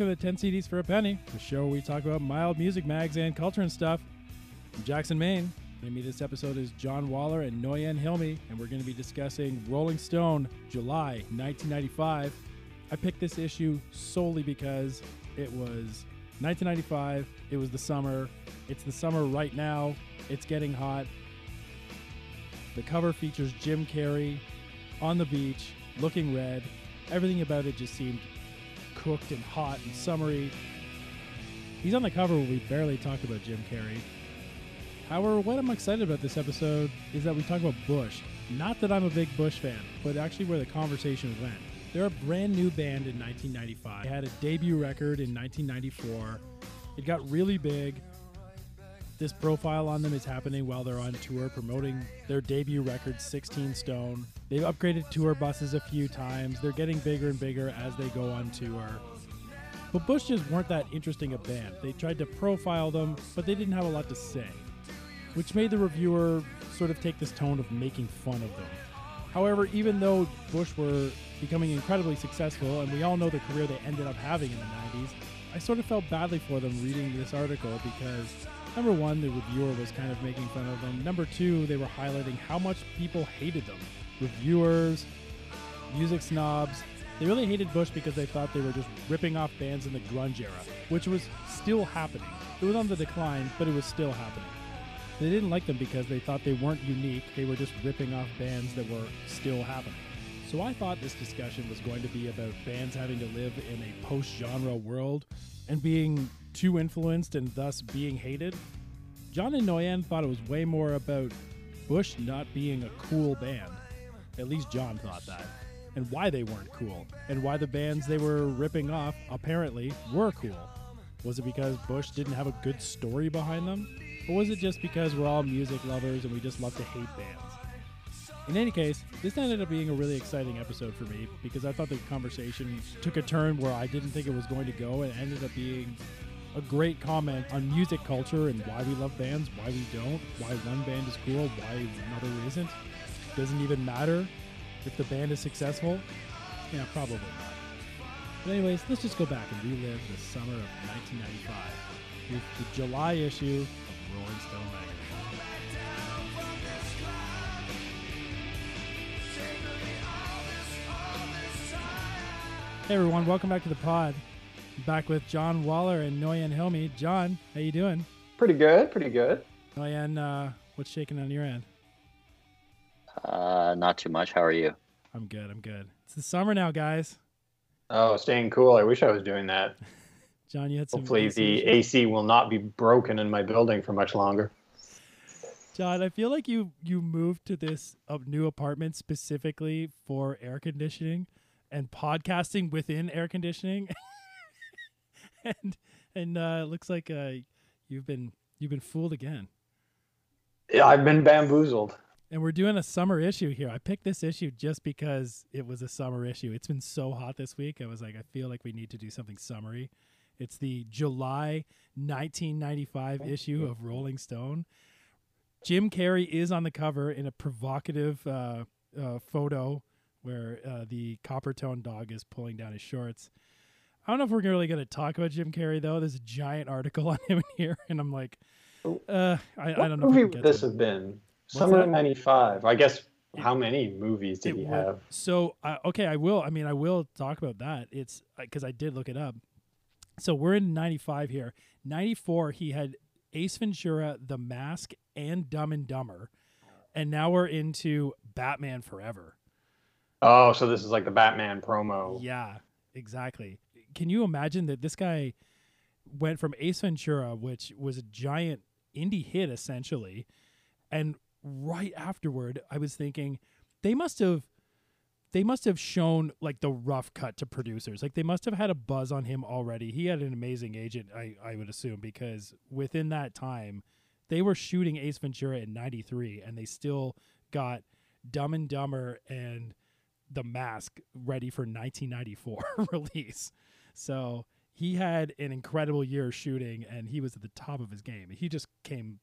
Welcome to 10 CDs for a Penny, the show where we talk about mild music mags and culture and stuff. Jackson, Maine. With me this episode is John Waller and Noyan Hilmi, and we're going to be discussing Rolling Stone, July 1995. I picked this issue solely because it was 1995, it was the summer, it's the summer right now, it's getting hot. The cover features Jim Carrey on the beach, looking red. Everything about it just seemed cooked and hot and summery. He's on the cover where we barely talk about Jim Carrey. However, what I'm excited about this episode is that we talk about Bush. Not that I'm a big Bush fan, but actually where the conversation went. They're a brand new band in 1995. They had a debut record in 1994. It got really big. This profile on them is happening while they're on tour promoting their debut record, 16 Stone. They've upgraded tour buses a few times. They're getting bigger and bigger as they go on tour. But Bush just weren't that interesting a band. They tried to profile them, but they didn't have a lot to say, which made the reviewer sort of take this tone of making fun of them. However, even though Bush were becoming incredibly successful, and we all know the career they ended up having in the 90s, I sort of felt badly for them reading this article because number one, the reviewer was kind of making fun of them. Number two, they were highlighting how much people hated them. Reviewers, music snobs, they really hated Bush because they thought they were just ripping off bands in the grunge era, which was still happening. It was on the decline, but it was still happening. They didn't like them because they thought they weren't unique, they were just ripping off bands that were still happening. So I thought this discussion was going to be about bands having to live in a post genre world and being too influenced and thus being hated. John and Noyan thought it was way more about Bush not being a cool band. At least John thought that. And why they weren't cool. And why the bands they were ripping off apparently were cool. Was it because Bush didn't have a good story behind them? Or was it just because we're all music lovers and we just love to hate bands? In any case, this ended up being a really exciting episode for me because I thought the conversation took a turn where I didn't think it was going to go and ended up being a great comment on music culture and why we love bands, why we don't, why one band is cool, why another isn't. Doesn't even matter if the band is successful. Yeah, probably not. But anyways, let's just go back and relive the summer of 1995 with the July issue of Rolling Stone magazine. Hey everyone, welcome back to the pod. Back with John Waller and Noyan Hilmi. John, how you doing? Pretty good, pretty good. Noyan, uh, what's shaking on your end? Uh, not too much. How are you? I'm good. I'm good. It's the summer now, guys. Oh, staying cool. I wish I was doing that. John, you had some. Hopefully, the? AC will not be broken in my building for much longer. John, I feel like you you moved to this uh, new apartment specifically for air conditioning and podcasting within air conditioning, and and uh, it looks like uh, you've been you've been fooled again. Yeah, I've been bamboozled. And we're doing a summer issue here. I picked this issue just because it was a summer issue. It's been so hot this week. I was like, I feel like we need to do something summery. It's the July 1995 issue of Rolling Stone. Jim Carrey is on the cover in a provocative uh, uh, photo where uh, the Coppertone dog is pulling down his shorts. I don't know if we're really going to talk about Jim Carrey, though. There's a giant article on him in here, and I'm like, uh, I, I don't know. movie would this have been? Summer that? of '95. I guess. It- How many movies did he would- have? So uh, okay, I will. I mean, I will talk about that. It's because I did look it up. So we're in '95 here. '94, he had Ace Ventura, The Mask, and Dumb and Dumber, and now we're into Batman Forever. Oh, so this is like the Batman promo. Yeah, exactly. Can you imagine that this guy went from Ace Ventura, which was a giant indie hit essentially, and right afterward, I was thinking they must have they must have shown like the rough cut to producers. Like they must have had a buzz on him already. He had an amazing agent, I, I would assume, because within that time, they were shooting Ace Ventura in '93, and they still got Dumb and Dumber and The Mask ready for 1994 release. So he had an incredible year shooting, and he was at the top of his game. He just came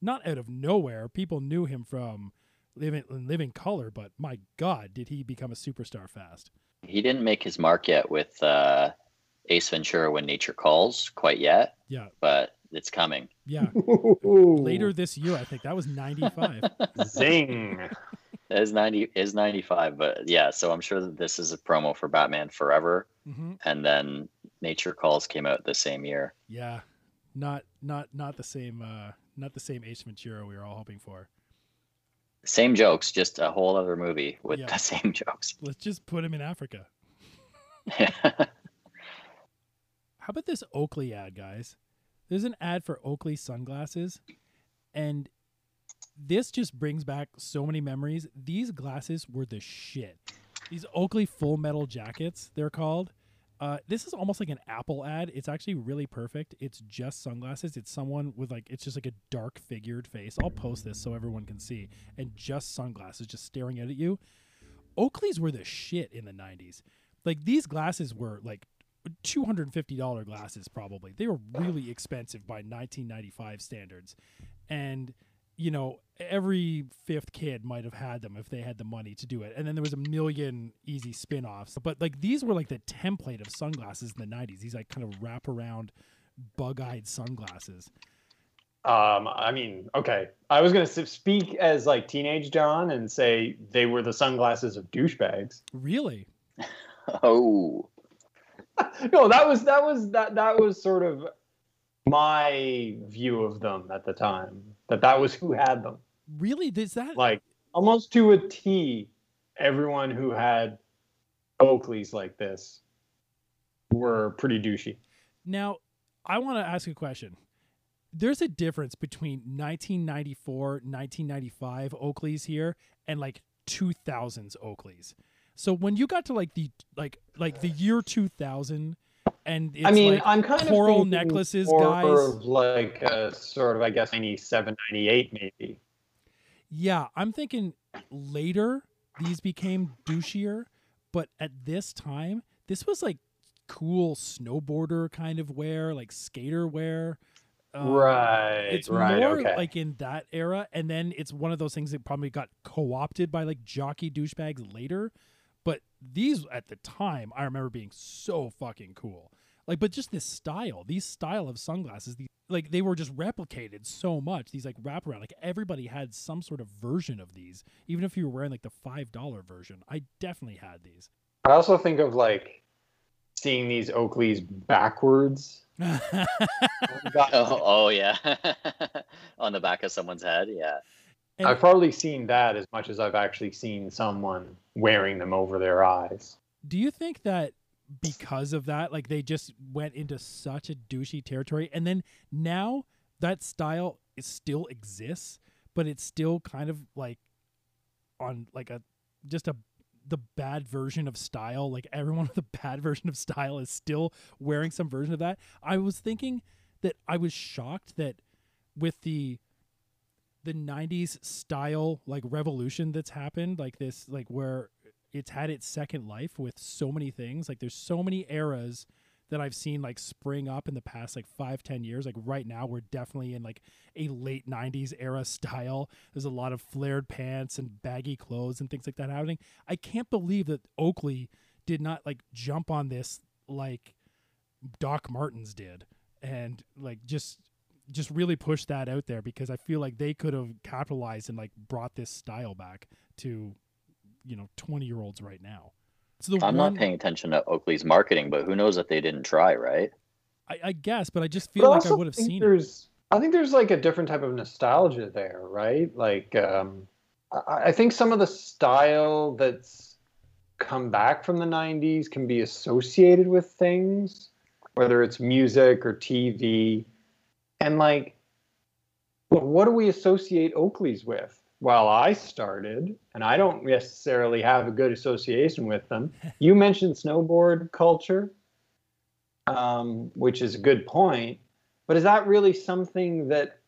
not out of nowhere. People knew him from Living Living Color, but my God, did he become a superstar fast? He didn't make his mark yet with uh, Ace Ventura When Nature Calls quite yet, Yeah, but it's coming. yeah. Later this year, I think that was 95. Zing. Is 90 is 95, but yeah, so I'm sure that this is a promo for Batman Forever hmm and then Nature Calls came out the same year. Yeah, not not not the same uh not the same Ace Ventura we were all hoping for. Same jokes, just a whole other movie with Yeah. the same jokes. Let's just put him in Africa. How about this Oakley ad, guys? There's an ad for Oakley sunglasses, and this just brings back so many memories. These glasses were the shit. These Oakley full metal jackets, they're called. Uh, this is almost like an Apple ad. It's actually really perfect. It's just sunglasses. It's someone with like it's just like a dark figured face. I'll post this so everyone can see. And just sunglasses, just staring at you. Oakleys were the shit in the '90s. Like these glasses were like two hundred and fifty dollar glasses. Probably they were really expensive by 1995 standards, and you know every fifth kid might have had them if they had the money to do it. And then there was a million easy spin-offs. But like these were like the template of sunglasses in the '90s. These like kind of wrap around bug-eyed sunglasses. Um, I mean, okay. I was gonna speak as like teenage John and say they were the sunglasses of douchebags. Really? oh, no, that was that was that that was sort of my view of them at the time. That that was who had them. Really? Is that Like almost to a T, everyone who had Oakleys like this were pretty douchey. Now, I want to ask a question. There's a difference between 1994, 1995 Oakleys here and like 2000s Oakleys. So when you got to like the like like the year 2000 and it's I mean, like I'm kind coral of necklaces, more guys. of like a sort of I guess 97, 98 maybe. yeah, I'm thinking later these became douchier, but at this time this was like cool snowboarder kind of wear, like skater wear. Um, right. it's right. more okay. like in that era and then it's one of those things that probably got co-opted by like jockey douchebags later but these at the time i remember being so fucking cool like but just this style these style of sunglasses these, like they were just replicated so much these like wraparound like everybody had some sort of version of these even if you were wearing like the five dollar version i definitely had these I also think of like seeing these Oakleys backwards. Oh, oh yeah, on the back of someone's head. Yeah, And- I've probably seen that as much as I've actually seen someone wearing them over their eyes. Do you think that because of that, like they just went into such a douchey territory, and then now that style is still exists, but it's still kind of like on like a just a the bad version of style. Like everyone with the bad version of style is still wearing some version of that. I was thinking that I was shocked that with the the 90s style like revolution that's happened like this like where it's had its second life with so many things. Like there's so many eras that i've seen like spring up in the past like five ten years. Like right now we're definitely in like a late 90s era style. There's a lot of flared pants and baggy clothes and things like that happening. I can't believe that oakley did not like jump on this like doc martens did and like just just really push that out there because I feel like they could have capitalized and like brought this style back to, you know, twenty year olds right now. So the I'm one, not paying attention to Oakley's marketing, but who knows if they didn't try, right? I, I guess, but I just But feel like I also would have think seen it. I think there's like a different type of nostalgia there, right? Like, um, I, I think some of the style that's come back from the 90s can be associated with things, whether it's music or TV. And like, well, what do we associate Oakleys with? Well, I started, and I don't necessarily have a good association with them. You mentioned snowboard culture, um, which is a good point. But is that really something that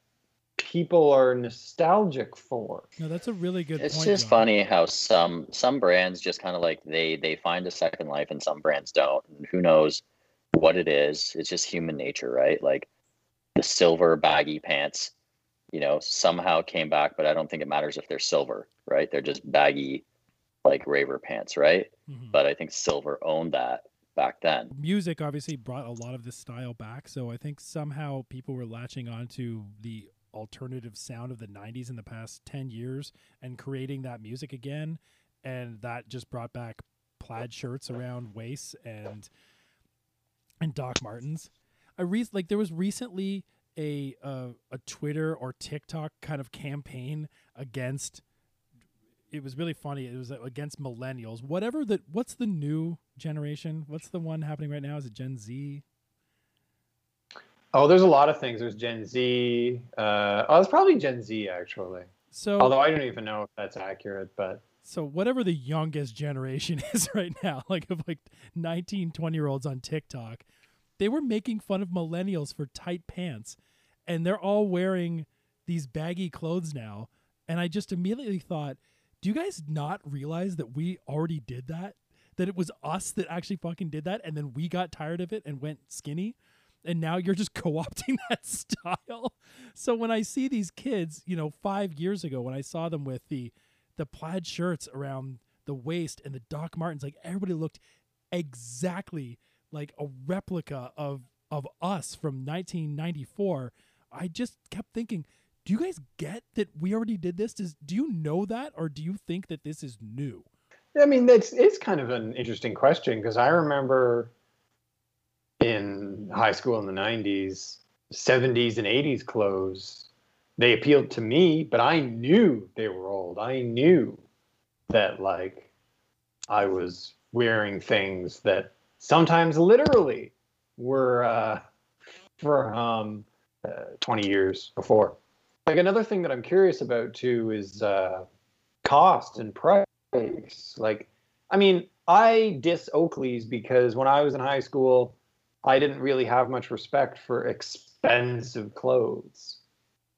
people are nostalgic for? No, that's a really good It's point. just John. funny how some some brands just kind of like they they find a second life and some brands don't. And who knows what it is? It's just human nature, right? Like the silver baggy pants, you know, somehow came back, but I don't think it matters if they're silver, right? They're just baggy like raver pants, right? Mhm. But I think silver owned that back then. Music obviously brought a lot of this style back, so I think somehow people were latching on to the alternative sound of the 90s in the past 10 years and creating that music again and that just brought back plaid shirts around waists and and Doc Martens. I re- like there was recently a uh, a Twitter or TikTok kind of campaign against it was really funny. It was against millennials. Whatever the what's the new generation? What's the one happening right now? Is it Gen Z? Oh, there's a lot of things. There's Gen Z. Uh, oh, it's probably Gen Z actually. So, although I don't even know if that's accurate, but so whatever the youngest generation is right now, like of like 19, 20 year olds on TikTok, they were making fun of millennials for tight pants, and they're all wearing these baggy clothes now. And I just immediately thought, do you guys not realize that we already did that? That it was us that actually fucking did that, and then we got tired of it and went skinny? And now you're just co opting that style. So when I see these kids, you know, five years ago, when I saw them with the the plaid shirts around the waist and the Doc Martens, like everybody looked exactly like a replica of of us from 1994. I just kept thinking, do you guys get that we already did this? Does do you know that, or do you think that this is new? I mean, that's it's kind of an interesting question because I remember in high school in the '90s, '70s, and '80s clothes. They appealed to me, but I knew they were old. I knew that like I was wearing things that sometimes literally were uh, from um, uh, 20 years before. Like another thing that I'm curious about too is uh, cost and price. Like, I mean, I diss Oakley's because when I was in high school, I didn't really have much respect for expensive clothes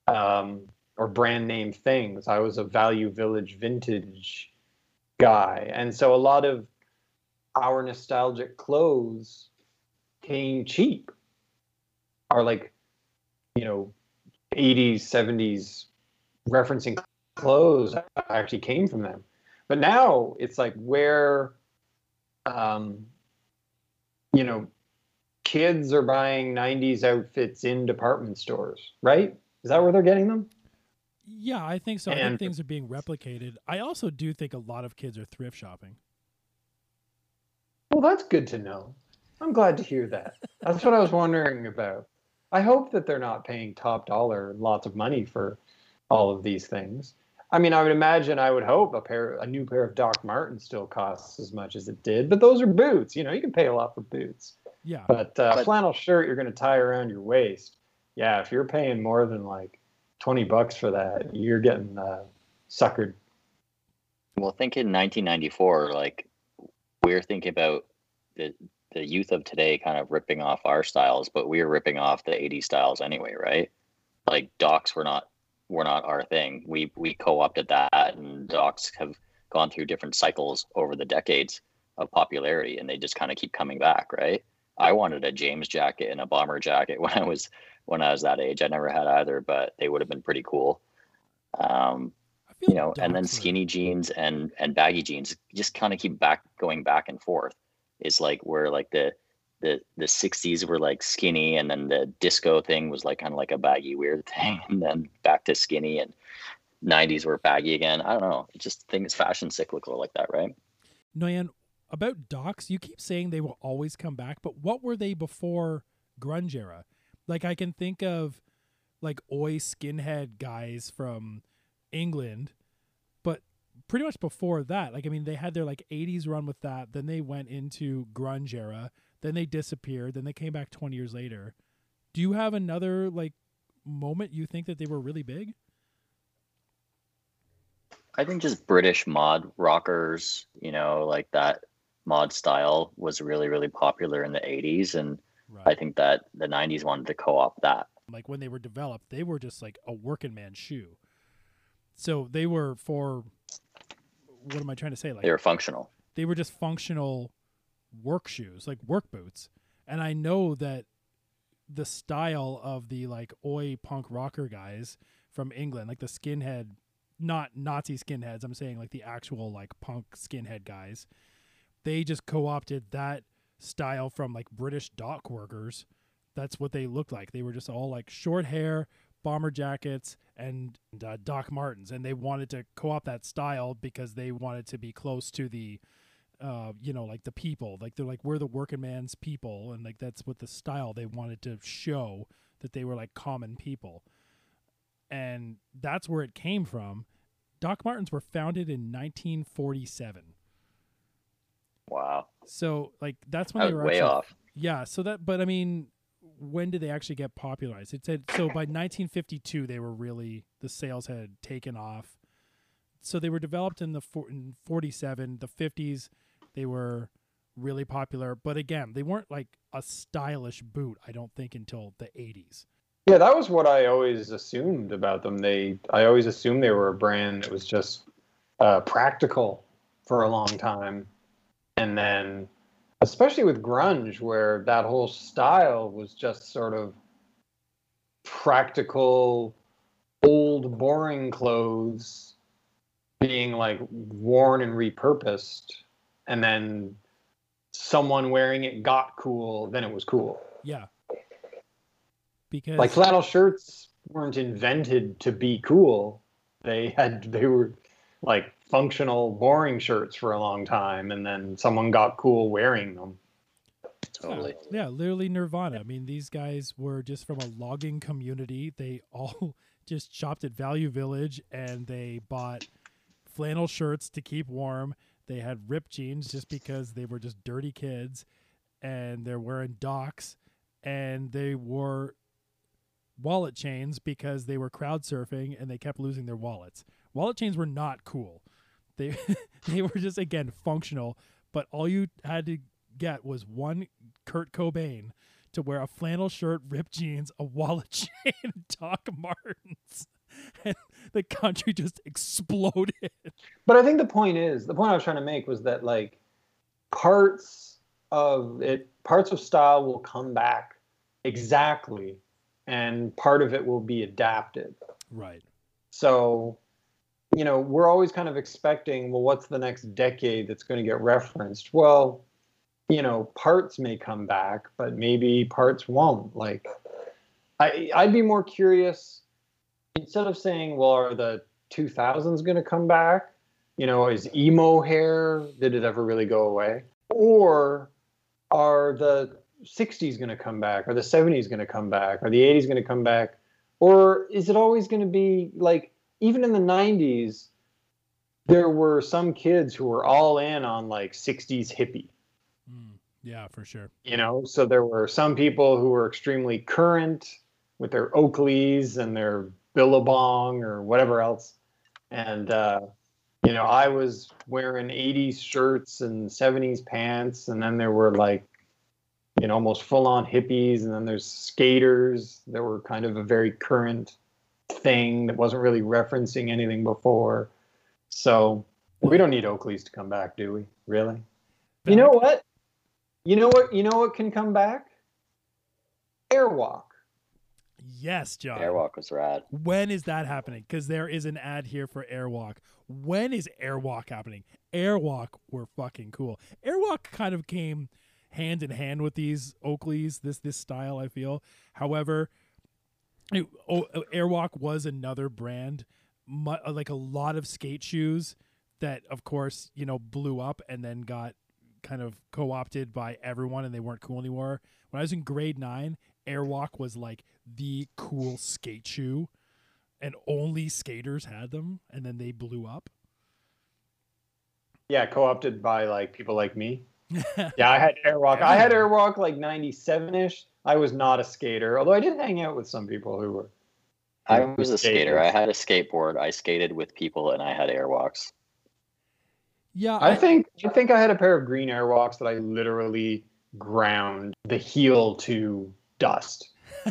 um, or brand name things. I was a Value Village vintage guy, and so a lot of our nostalgic clothes came cheap. Are like, you know, 80s, 70s referencing clothes actually came from them. But now it's like where, um, you know, kids are buying 90s outfits in department stores, right? Is that where they're getting them? Yeah, I think so. And, I think things are being replicated. I also do think a lot of kids are thrift shopping. Well, that's good to know. I'm glad to hear that. That's what I was wondering about. I hope that they're not paying top dollar lots of money for all of these things. I mean, I would imagine, I would hope a pair, a new pair of Doc Martens still costs as much as it did, but those are boots. You know, you can pay a lot for boots. Yeah. But, uh, but flannel shirt you're going to tie around your waist. Yeah, if you're paying more than like twenty bucks for that, you're getting uh, suckered. Well, think in 1994, like we're thinking about the the youth of today kind of ripping off our styles, but we were ripping off the 80s styles anyway, right? Like docs were not were not our thing. We we co-opted that and docs have gone through different cycles over the decades of popularity and they just kind of keep coming back, right? I wanted a James jacket and a bomber jacket when I was when I was that age. I never had either, but they would have been pretty cool. Um, you know, and then skinny jeans and and baggy jeans just kind of keep back going back and forth is like where like the the the 60s were like skinny and then the disco thing was like kind of like a baggy weird thing and then back to skinny and 90s were baggy again. I don't know. Just things fashion cyclical like that right? Noyan about docs you keep saying they will always come back but what were they before grunge era? Like i can think of like oi skinhead guys from england pretty much before that, like I mean, they had their like '80s run with that. Then they went into grunge era. Then they disappeared. Then they came back 20 years later. Do you have another like moment you think that they were really big? I think just British mod rockers, you know, like that mod style was really, really popular in the 80s. And right. I think that the 90s wanted to co opt that. Like when they were developed, they were just like a working man shoe. So they were for what am I trying to say? Like they were functional. They were just functional work shoes, like work boots. And I know that the style of the like oi punk rocker guys from England, like the skinhead, not Nazi skinheads. I'm saying like the actual like punk skinhead guys. They just co-opted that style from like British dock workers. That's what they looked like. They were just all like short hair, bomber jackets, and uh, Doc Martens, and they wanted to co-opt that style because they wanted to be close to the, uh, you know, like the people. Like they're like we're the working man's people, and like that's what the style they wanted to show that they were like common people, and that's where it came from. Doc Martens were founded in 1947. Wow. So like that's when I they were way actually, off. Yeah, so that but I mean when did they actually get popularized? It said so by 1952 they were really the sales had taken off. So they were developed in the four, in 47, the 50s they were really popular, but again, they weren't like a stylish boot I don't think until the 80s. Yeah, that was what I always assumed about them. They, I always assumed they were a brand that was just uh, practical for a long time, and then, especially with grunge, where that whole style was just sort of practical, old, boring clothes being like worn and repurposed, and then someone wearing it got cool, then it was cool. Yeah. Because like flannel shirts weren't invented to be cool they had they were like functional boring shirts for a long time and then someone got cool wearing them Totally. Yeah, literally Nirvana. I mean, these guys were just from a logging community. They all just shopped at Value Village and they bought flannel shirts to keep warm. They had ripped jeans just because they were just dirty kids and they're wearing Docs and they wore wallet chains because they were crowd surfing and they kept losing their wallets. Wallet chains were not cool. They they were just again functional, but all you had to get was one Kurt Cobain to wear a flannel shirt, ripped jeans, a wallet chain, Doc Martens. And the country just exploded. but i think the point is the point i was trying to make was that like parts of it parts of style will come back exactly and part of it will be adapted Right. So, you know, we're always kind of expecting, well, what's the next decade that's going to get referenced? Well, you know, parts may come back, but maybe parts won't. Like, I, I'd be more curious instead of saying, well, are the 2000s going to come back? You know, is emo hair, did it ever really go away? Or are the 60s going to come back? Are the 70s going to come back? Are the 80s going to come back? Or is it always going to be like, even in the 90s, there were some kids who were all in on like 60s hippie, Mm, yeah, for sure. you know? So there were some people who were extremely current with their Oakleys and their Billabong or whatever else. And, uh, you know, I was wearing 80s shirts and 70s pants. And then there were like, you know, almost full on hippies. And then there's skaters that were kind of a very current thing that wasn't really referencing anything before. So we don't need Oakleys to come back, do we? Really? You know what? You know what? You know what can come back? Airwalk. Yes, John. Airwalk was rad. When is that happening? Because there is an ad here for Airwalk. When is Airwalk happening? Airwalk were fucking cool. Airwalk kind of came hand in hand with these Oakleys, this this style. I feel. However, oh, uh, Airwalk was another brand, mu- uh, like a lot of skate shoes that, of course, you know, blew up and then got kind of co-opted by everyone, and they weren't cool anymore. When I was in grade nine, Airwalk was like the cool skate shoe, and only skaters had them, and then they blew up. Yeah, co-opted by like people like me. Yeah, I had Airwalk. I had Airwalk like '97ish. I was not a skater, although I did hang out with some people who were. I who was a skated. skater. I had a skateboard. I skated with people, and I had airwalks. yeah, I think I think I had a pair of green Airwalks that I literally ground the heel to dust.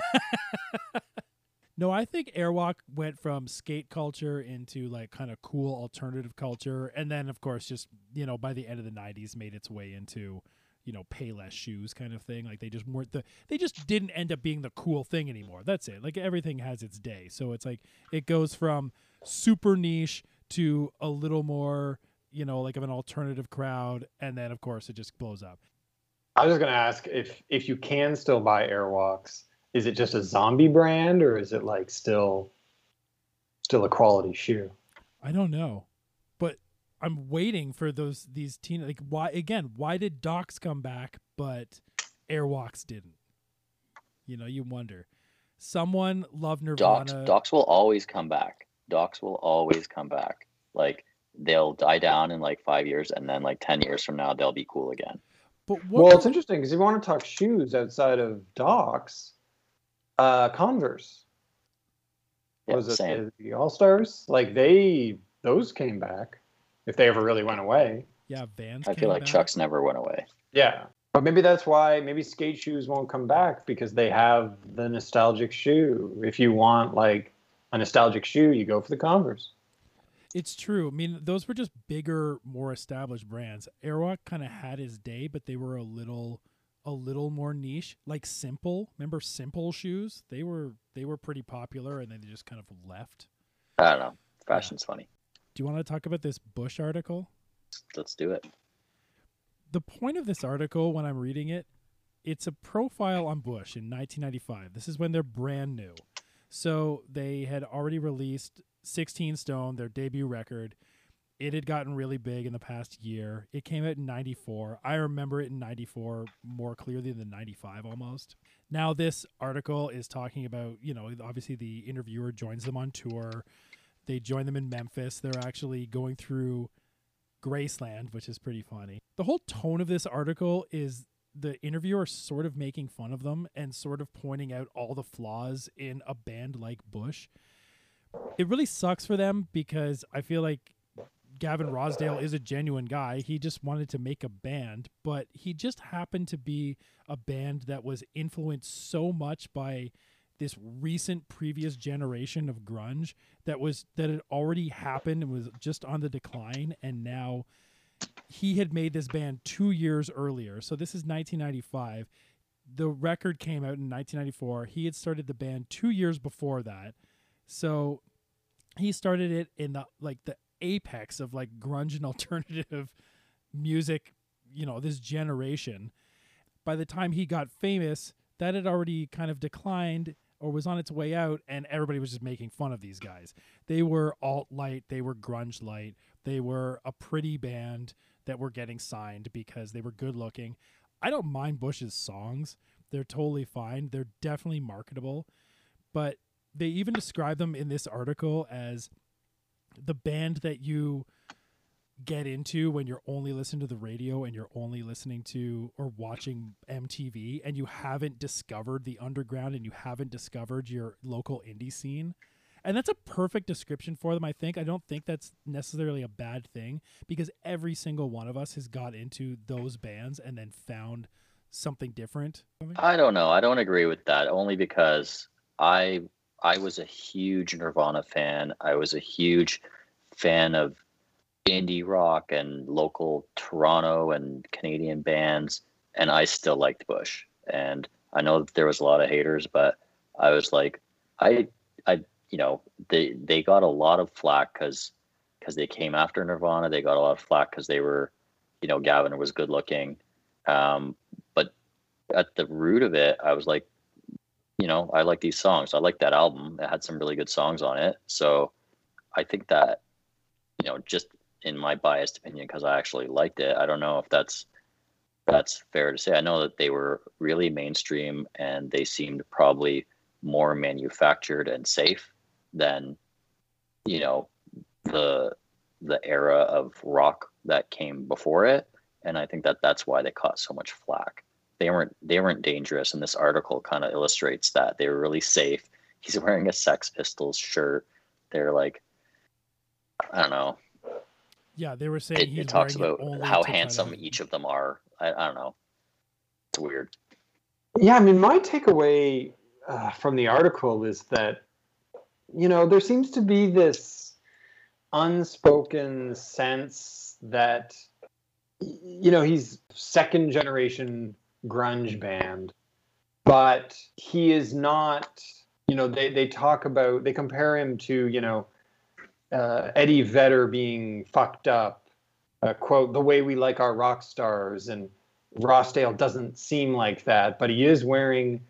No, I think Airwalk went from skate culture into like kind of cool alternative culture, and then of course just you know by the end of the '90s made its way into you know Payless shoes kind of thing. Like they just weren't the they just didn't end up being the cool thing anymore. That's it. Like everything has its day, so it's like it goes from super niche to a little more you know like of an alternative crowd, and then of course it just blows up. I was just gonna ask if if you can still buy Airwalks, is it just a zombie brand or is it like still still a quality shoe? I don't know, but I'm waiting for those these teen like why again why did Docs come back but Airwalks didn't? You know, you wonder. Someone loved Nirvana. Docs, Docs will always come back. Docs will always come back. Like they'll die down in like five years, and then like ten years from now, they'll be cool again. But what Well, it's interesting because if you want to talk shoes outside of Docs, uh, Converse Yeah, was it same. the All Stars? Like they those came back if they ever really went away. yeah, Vans. I came feel like back. Chuck's never went away. Yeah. But maybe that's why maybe skate shoes won't come back because they have the nostalgic shoe. If you want like a nostalgic shoe, you go for the Converse. It's true. I mean, those were just bigger, more established brands. Airwalk kind of had his day, but they were a little a little more niche. Like Simple, remember Simple shoes? They were they were pretty popular and then they just kind of left. I don't know. Fashion's funny. Do you want to talk about this Bush article? Let's do it. the point of this article when I'm reading it, it's a profile on Bush in 1995. This is when they're brand new. So they had already released 16 Stone, their debut record. It had gotten really big in the past year. It came out in 94. I remember it in 94 more clearly than 95 almost. Now this article is talking about, you know, obviously the interviewer joins them on tour. They join them in Memphis. They're actually going through Graceland, which is pretty funny. The whole tone of this article is the interviewer sort of making fun of them and sort of pointing out all the flaws in a band like Bush. It really sucks for them because I feel like Gavin Rossdale is a genuine guy. He just wanted to make a band, but he just happened to be a band that was influenced so much by this recent previous generation of grunge that was that had already happened and was just on the decline and now he had made this band 2 years earlier. So this is 1995. The record came out in 1994. He had started the band 2 years before that. So he started it in the like the apex of like grunge and alternative music, you know, this generation. By the time he got famous, that had already kind of declined or was on its way out and everybody was just making fun of these guys. They were alt light, they were grunge light, they were a pretty band that were getting signed because they were good looking. I don't mind Bush's songs. They're totally fine. They're definitely marketable. But they even describe them in this article as the band that you get into when you're only listening to the radio and you're only listening to or watching MTV and you haven't discovered the underground and you haven't discovered your local indie scene. And that's a perfect description for them, I think. I don't think that's necessarily a bad thing because every single one of us has got into those bands and then found something different. I don't know. I don't agree with that only because I I was a huge Nirvana fan. I was a huge fan of indie rock and local Toronto and Canadian bands, and I still liked Bush. And I know that there was a lot of haters, but I was like, I, I, you know, they they got a lot of flack because because they came after Nirvana. They got a lot of flack because they were, you know, Gavin was good looking. Um, but at the root of it, I was like, you know, I like these songs. I like that album. It had some really good songs on it. So I think that, you know, just in my biased opinion, because I actually liked it, I don't know if that's that's fair to say. I know that they were really mainstream and they seemed probably more manufactured and safe than, you know, the the era of rock that came before it. And I think that that's why they caught so much flack they weren't they weren't dangerous. And this article kind of illustrates that. They were really safe. He's wearing a sex pistols shirt. They're like i don't know. Yeah, they were saying it, he's it talks wearing about only how handsome of- each of them are. I, I don't know. It's weird. Yeah, I mean, my takeaway uh, from the article is that, you know, there seems to be this unspoken sense that, you know, he's second generation grunge band, but he is not, you know, they, they talk about, they compare him to, you know, uh, Eddie Vedder being fucked up, uh, quote, the way we like our rock stars. And, Rossdale doesn't seem like that, but he is wearing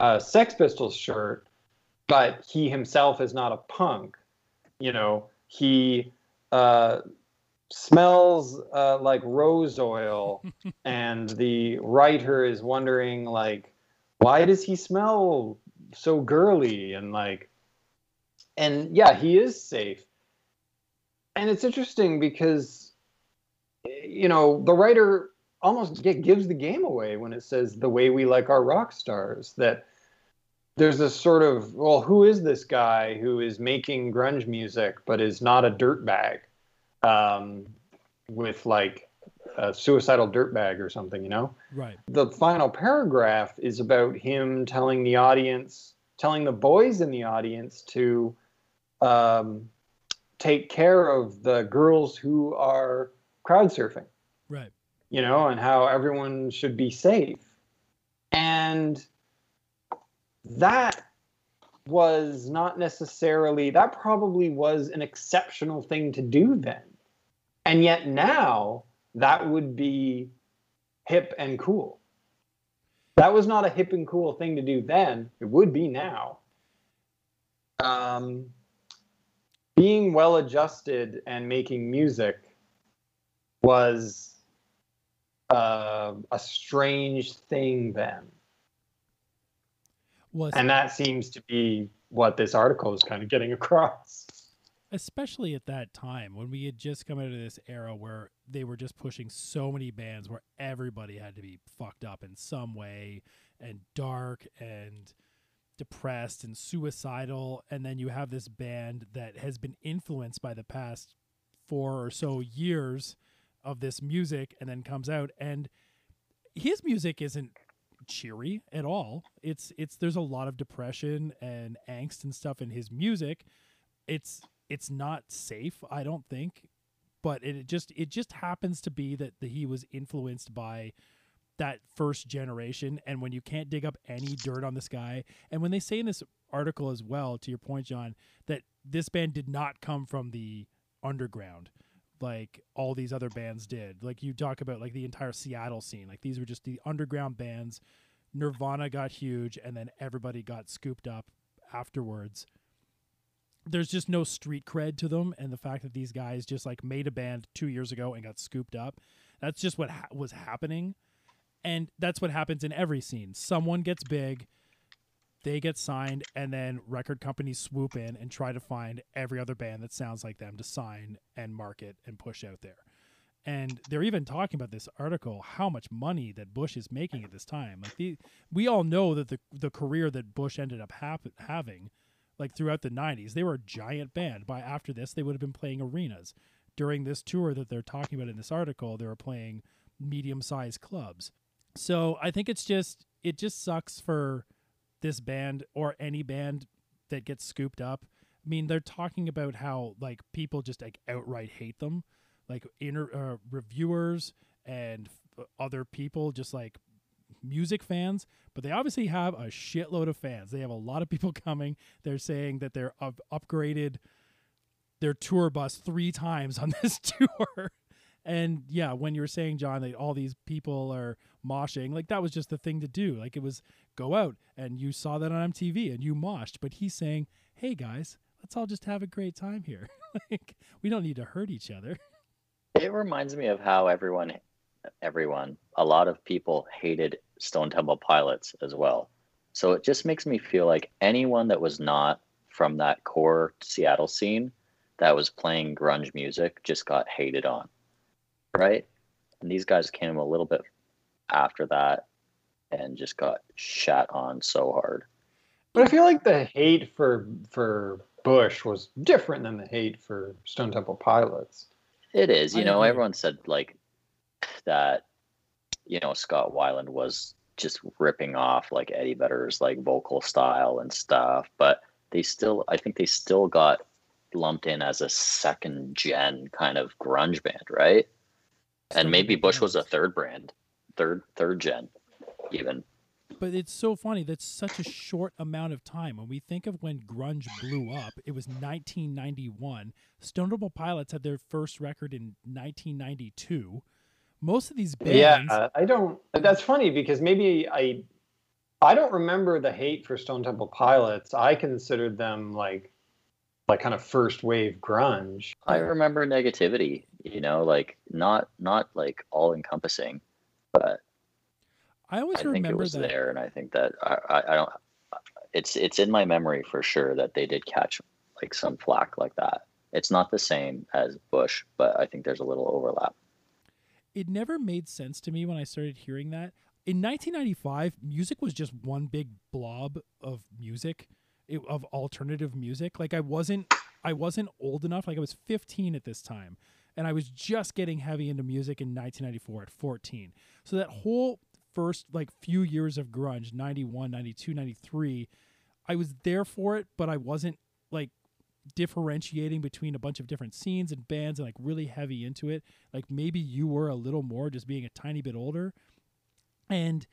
a Sex Pistols shirt, but he himself is not a punk. You know, he uh, smells uh, like rose oil, and the writer is wondering, like, why does he smell so girly? And like, and yeah, he is safe. And it's interesting because, you know, the writer almost gives the game away when it says the way we like our rock stars that there's this sort of well who is this guy who is making grunge music but is not a dirtbag um, with like a suicidal dirtbag or something you know right the final paragraph is about him telling the audience telling the boys in the audience to um, take care of the girls who are crowd surfing right you know, and how everyone should be safe. And that was not necessarily, that probably was an exceptional thing to do then. And yet now that would be hip and cool. That was not a hip and cool thing to do then. It would be now. Um, being well adjusted and making music was uh, a strange thing then. Was and that seems to be what this article is kind of getting across. Especially at that time when we had just come out of this era where they were just pushing so many bands where everybody had to be fucked up in some way and dark and depressed and suicidal. And then you have this band that has been influenced by the past four or so years of this music and then comes out and his music isn't cheery at all. It's it's there's a lot of depression and angst and stuff in his music. It's it's not safe, I don't think, but it, just it just happens to be that the, he was influenced by that first generation and when you can't dig up any dirt on this guy and when they say in this article as well to your point John that this band did not come from the underground like all these other bands did. Like you talk about like the entire Seattle scene. Like these were just the underground bands. Nirvana got huge and then everybody got scooped up afterwards. There's just no street cred to them and the fact that these guys just like made a band 2 years ago and got scooped up. That's just what ha- was happening. And that's what happens in every scene. Someone gets big, they get signed and then record companies swoop in and try to find every other band that sounds like them to sign and market and push out there and they're even talking about this article how much money that bush is making at this time like the, we all know that the, the career that bush ended up hap- having like throughout the 90s they were a giant band. By after this they would have been playing arenas. During this tour that they're talking about in this article they were playing medium-sized clubs. So i think it's just it just sucks for this band or any band that gets scooped up. I mean, they're talking about how like people just like outright hate them, like inter uh, reviewers and other people just like music fans, but they obviously have a shitload of fans. They have a lot of people coming. They're saying that they're up- upgraded their tour bus three times on this tour. And yeah, when you were saying, John, that all these people are moshing, like that was just the thing to do. Like it was go out and you saw that on MTV and you moshed. But he's saying, hey guys, let's all just have a great time here. like we don't need to hurt each other. It reminds me of how everyone, everyone, a lot of people hated Stone Temple Pilots as well. So it just makes me feel like anyone that was not from that core Seattle scene that was playing grunge music just got hated on right? And these guys came a little bit after that and just got shot on so hard. But I feel like the hate for for Bush was different than the hate for Stone Temple Pilots. It is, you know, everyone said like that, you know, Scott Weiland was just ripping off like Eddie Vedder's like vocal style and stuff, but they still I think they still got lumped in as a second gen kind of grunge band, right? And maybe Bush was a third brand, third third gen, even. But it's so funny. That's such a short amount of time. When we think of when grunge blew up, it was 1991. Stone Temple Pilots had their first record in 1992. Most of these bands. Yeah, I don't. That's funny because maybe I, I don't remember the hate for Stone Temple Pilots. I considered them like, like kind of first wave grunge. I remember negativity. You know, like not not like all encompassing, but I always I think it remember was that. there, and I think that I, I, I don't. It's it's in my memory for sure that they did catch like some flack like that. It's not the same as Bush, but I think there's a little overlap. It never made sense to me when I started hearing that. In 1995, music was just one big blob of music, it, of alternative music. Like I wasn't, I wasn't old enough. Like I was 15 at this time, and I was just getting heavy into music in 1994 at 14. So that whole first like few years of grunge, 91, 92, 93, I was there for it, but I wasn't differentiating between a bunch of different scenes and bands and like really heavy into it. Like maybe you were a little more just being a tiny bit older. And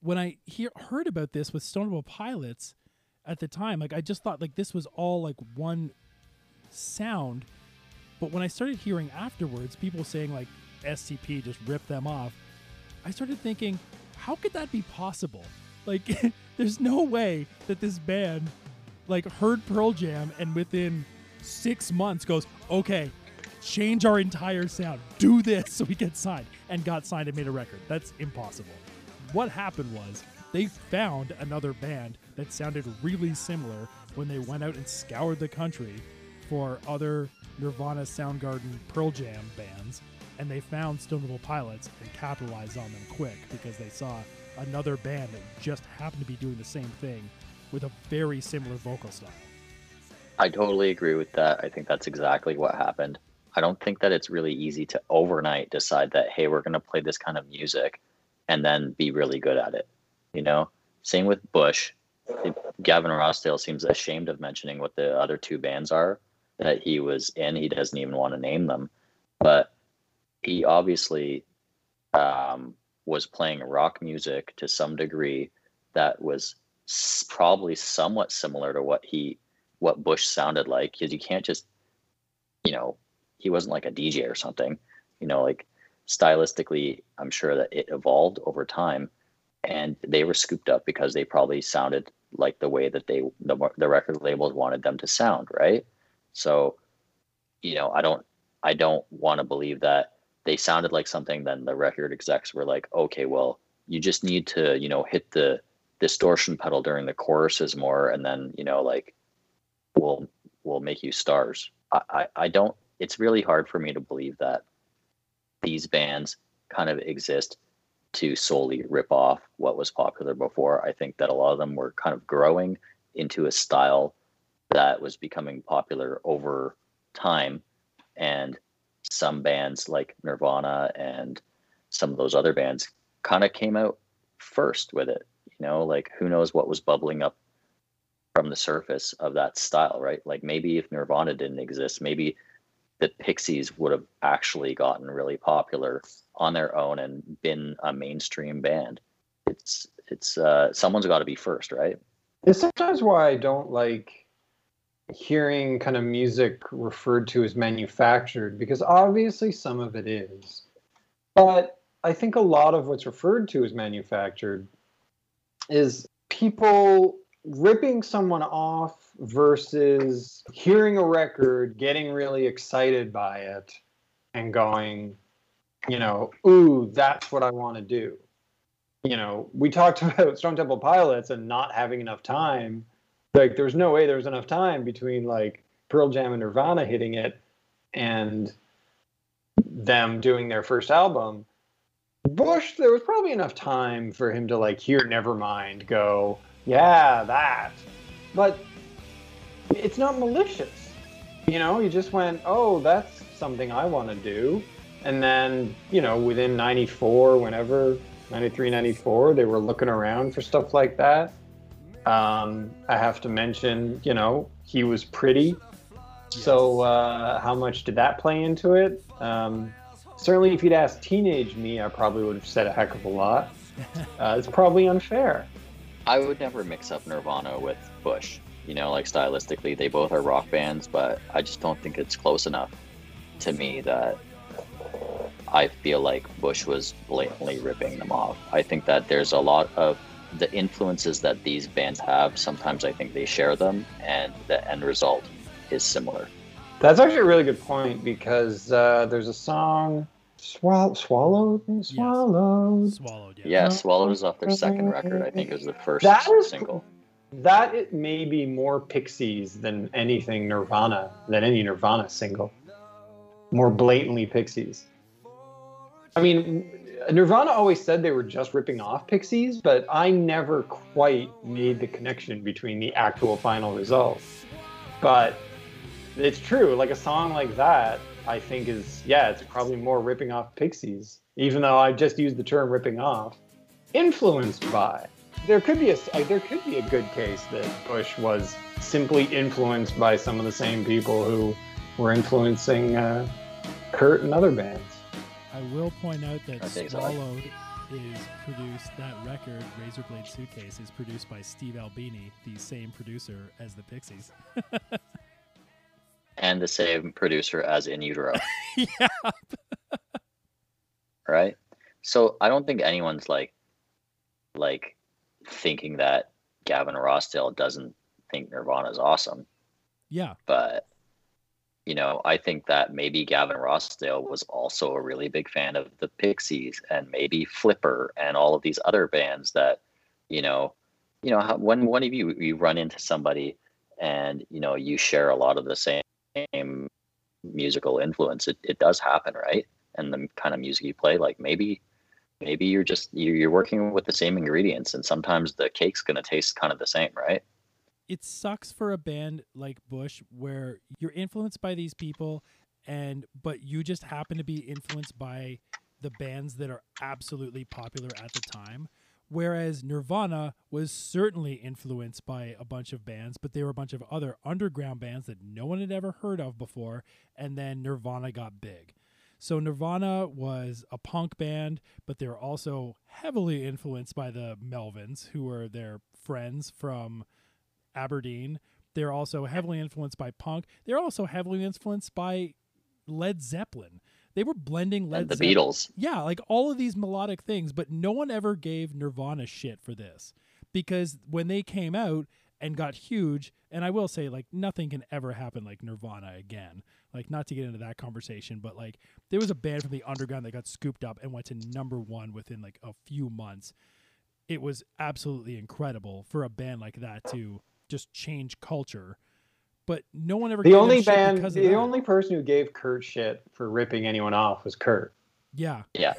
when I hear heard about this with Stone Temple Pilots at the time, like I just thought like this was all like one sound. But when I started hearing afterwards people saying like STP just ripped them off, I started thinking, how could that be possible? Like there's no way that this band like heard Pearl Jam and within six months goes, okay, change our entire sound, do this so we get signed, and got signed and made a record. That's impossible. What happened was they found another band that sounded really similar when they went out and scoured the country for other Nirvana, Soundgarden, Pearl Jam bands, and they found Stone Temple Pilots and capitalized on them quick because they saw another band that just happened to be doing the same thing with a very similar vocal style. I totally agree with that. I think that's exactly what happened. I don't think that it's really easy to overnight decide that, hey, we're going to play this kind of music and then be really good at it. You know, same with Bush. Gavin Rossdale seems ashamed of mentioning what the other two bands are that he was in. He doesn't even want to name them, but he obviously um, was playing rock music to some degree that was probably somewhat similar to what he what Bush sounded like because you can't just you know he wasn't like a DJ or something. You know like stylistically I'm sure that it evolved over time and they were scooped up because they probably sounded like the way that they the, the record labels wanted them to sound right? So you know I don't I don't want to believe that they sounded like something then the record execs were like okay well you just need to you know hit the distortion pedal during the choruses more and then you know like we'll we'll make you stars. I, I i don't it's really hard for me to believe that these bands kind of exist to solely rip off what was popular before. I think that a lot of them were kind of growing into a style that was becoming popular over time and some bands like nirvana and some of those other bands kind of came out first with it you know like who knows what was bubbling up from the surface of that style right? Like maybe if nirvana didn't exist maybe the pixies would have actually gotten really popular on their own and been a mainstream band. It's it's uh someone's got to be first right? It's sometimes why I don't like hearing kind of music referred to as manufactured because obviously some of it is. But I think a lot of what's referred to as manufactured is people ripping someone off versus hearing a record, getting really excited by it, and going, you know, ooh, that's what I want to do. You know, we talked about Stone Temple Pilots and not having enough time. Like, there's no way there's enough time between like Pearl Jam and Nirvana hitting it and them doing their first album. Bush, there was probably enough time for him to like hear Nevermind, go, yeah, that. But it's not malicious. You know, he just went, oh, that's something I want to do. And then, you know, within 94, whenever, 93, 94, they were looking around for stuff like that. Um, I have to mention, you know, he was pretty. So, uh, how much did that play into it? Um, certainly, if you'd asked teenage me, I probably would have said a heck of a lot. Uh, it's probably unfair. I would never mix up Nirvana with Bush. You know, like stylistically, they both are rock bands, but I just don't think it's close enough to me that I feel like Bush was blatantly ripping them off. I think that there's a lot of the influences that these bands have. Sometimes I think they share them, and the end result is similar. That's actually a really good point because uh, there's a song, Swall- Swallowed? Swallowed. Swallowed. Yeah. Yeah, Swallowed is off their second record. I think it was the first That is- single. That it may be more Pixies than anything Nirvana, than any Nirvana single. More blatantly Pixies. I mean, Nirvana always said they were just ripping off Pixies, but I never quite made the connection between the actual final result. But it's true, like a song like that, I think is, yeah, it's probably more ripping off Pixies, even though I just used the term ripping off. Influenced by there could be a uh, there could be a good case that Bush was simply influenced by some of the same people who were influencing uh, Kurt and other bands. I will point out that I. Swallowed is produced. That record, Razorblade Suitcase, is produced by Steve Albini, the same producer as the Pixies. And the same producer as In Utero, yeah. right? So I don't think anyone's like, like, thinking that Gavin Rossdale doesn't think Nirvana is awesome. Yeah. but you know, I think that maybe Gavin Rossdale was also a really big fan of the Pixies and maybe Flipper and all of these other bands that, you know, you know, when one of you you run into somebody and you know you share a lot of the same musical influence, it, it does happen, right? And the kind of music you play, like maybe maybe you're just you're working with the same ingredients, and sometimes the cake's gonna taste kind of the same, right? it sucks for a band like Bush where you're influenced by these people and but you just happen to be influenced by the bands that are absolutely popular at the time whereas Nirvana was certainly influenced by a bunch of bands but they were a bunch of other underground bands that no one had ever heard of before and then Nirvana got big so Nirvana was a punk band but they were also heavily influenced by the Melvins who were their friends from Aberdeen. They're also heavily influenced by punk. They're also heavily influenced by Led Zeppelin. They were blending Led and the Zeppelin. Beatles. Yeah, like all of these melodic things, but no one ever gave Nirvana shit for this because when they came out and got huge, and I will say, like, nothing can ever happen like Nirvana again. Like, not to get into that conversation, but like, there was a band from the underground that got scooped up and went to number one within like a few months. It was absolutely incredible for a band like that to just change culture. But no one ever The gave only shit band, because the that. only person who gave Kurt shit for ripping anyone off was Kurt. yeah, Yeah.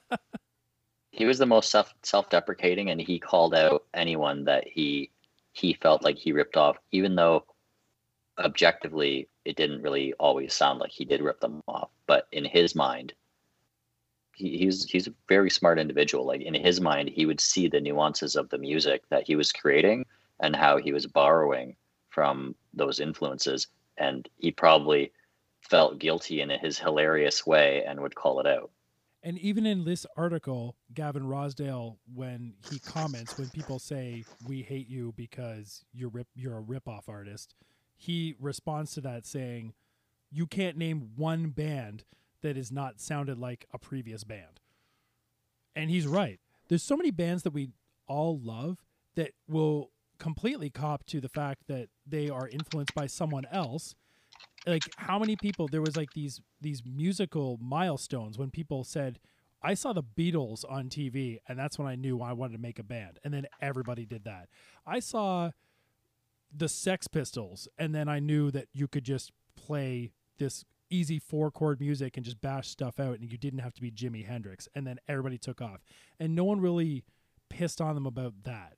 he was the most self self deprecating and he called out anyone that he he felt like he ripped off, even though objectively it didn't really always sound like he did rip them off. But in his mind, he, he's he's a very smart individual. Like in his mind, he would see the nuances of the music that he was creating and how he was borrowing from those influences. And he probably felt guilty in his hilarious way and would call it out. And even in this article, Gavin Rossdale, when he comments, when people say we hate you because you're rip, you're a ripoff artist, he responds to that saying, "You can't name one band that is not sounded like a previous band." And he's right. There's so many bands that we all love that will completely cop to the fact that they are influenced by someone else. Like how many people there was like these these musical milestones when people said I saw the Beatles on TV and that's when I knew I wanted to make a band. And then everybody did that. I saw the Sex Pistols and then I knew that you could just play this easy four chord music and just bash stuff out and you didn't have to be Jimi Hendrix and then everybody took off. And no one really pissed on them about that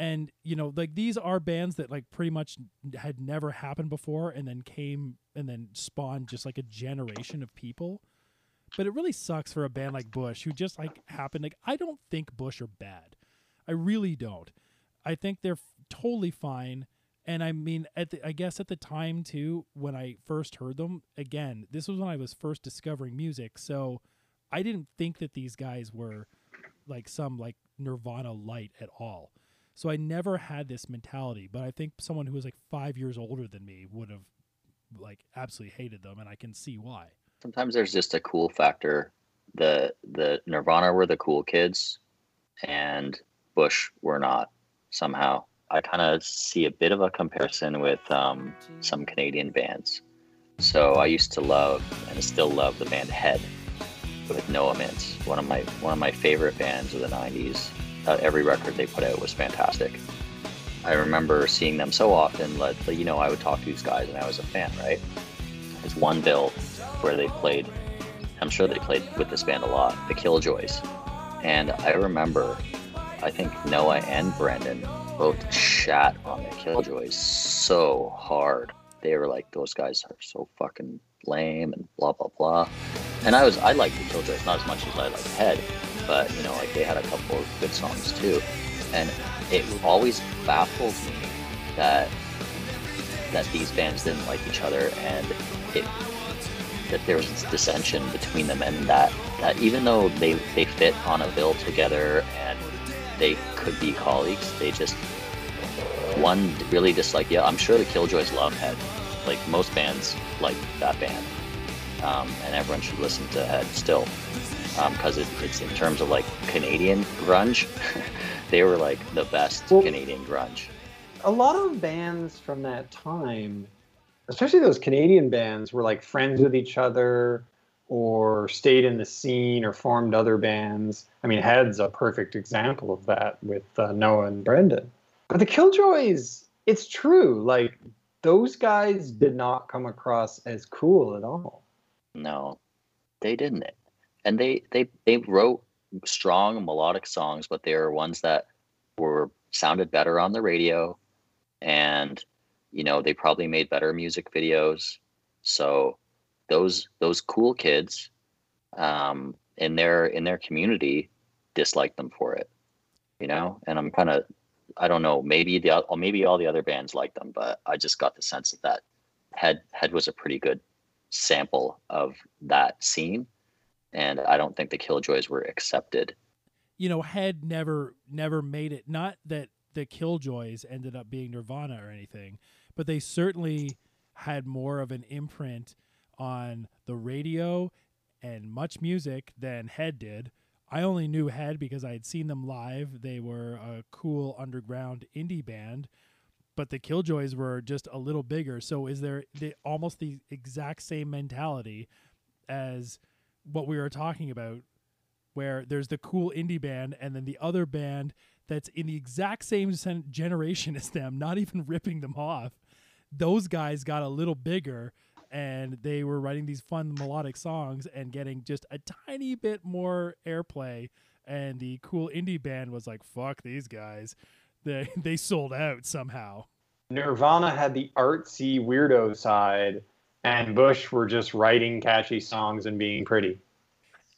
and you know like these are bands that like pretty much had never happened before and then came and then spawned just like a generation of people. But it really sucks for a band like bush who just like happened like i don't think bush are bad. I really don't. I think they're f- totally fine. And i mean at the, i guess at the time too when i first heard them again this was when i was first discovering music. So i didn't think that these guys were like some like nirvana light at all so I never had this mentality, but I think someone who was like five years older than me would have like absolutely hated them, and I can see why. sometimes there's just a cool factor. The the Nirvana were the cool kids, and Bush were not somehow. I kind of see a bit of a comparison with um, some Canadian bands. So I used to love and still love the band Head with Noah Mintz, one of my one of my favorite bands of the '90s. Uh, every record they put out was fantastic. I remember seeing them so often. Like you know, I would talk to these guys, and I was a fan. Right? There's one bill where they played. I'm sure they played with this band a lot, the Killjoys, and I remember. I think Noah and Brendan both shat on the Killjoys so hard. They were like, "Those guys are so fucking lame," and blah blah blah. And I was, I liked the Killjoys not as much as I liked the Head, but you know, like they had a couple of good songs too. And it always baffled me that that these bands didn't like each other and it that there was dissension between them and that that even though they they fit on a bill together and they could be colleagues they just one really disliked yeah i'm sure the killjoys love head like most bands like that band um, and everyone should listen to head still because um, it, it's in terms of like canadian grunge they were like the best well, Canadian grunge. A lot of bands from that time, especially those Canadian bands, were like friends with each other or stayed in the scene or formed other bands. I mean, Head's a perfect example of that with uh, Noah and Brendan. But the Killjoys, it's true. Like, those guys did not come across as cool at all. No, they didn't. And they they they wrote strong melodic songs, but they were ones that were sounded better on the radio, and you know they probably made better music videos. So those those cool kids um, in their in their community disliked them for it, you know. And I'm kind of I don't know maybe the maybe all the other bands liked them, but I just got the sense that that head head was a pretty good sample of that scene and I don't think the Killjoys were accepted. You know, Head never never made it. Not that the Killjoys ended up being Nirvana or anything, but they certainly had more of an imprint on the radio and MuchMusic than Head did. I only knew Head because I had seen them live. They were a cool underground indie band, but the Killjoys were just a little bigger. So is there the, almost the exact same mentality as what we were talking about where there's the cool indie band and then the other band that's in the exact same generation as them, not even ripping them off. Those guys got a little bigger and they were writing these fun melodic songs and getting just a tiny bit more airplay. And the cool indie band was like, fuck these guys. They, they sold out somehow. Nirvana had the artsy weirdo side and Bush were just writing catchy songs and being pretty.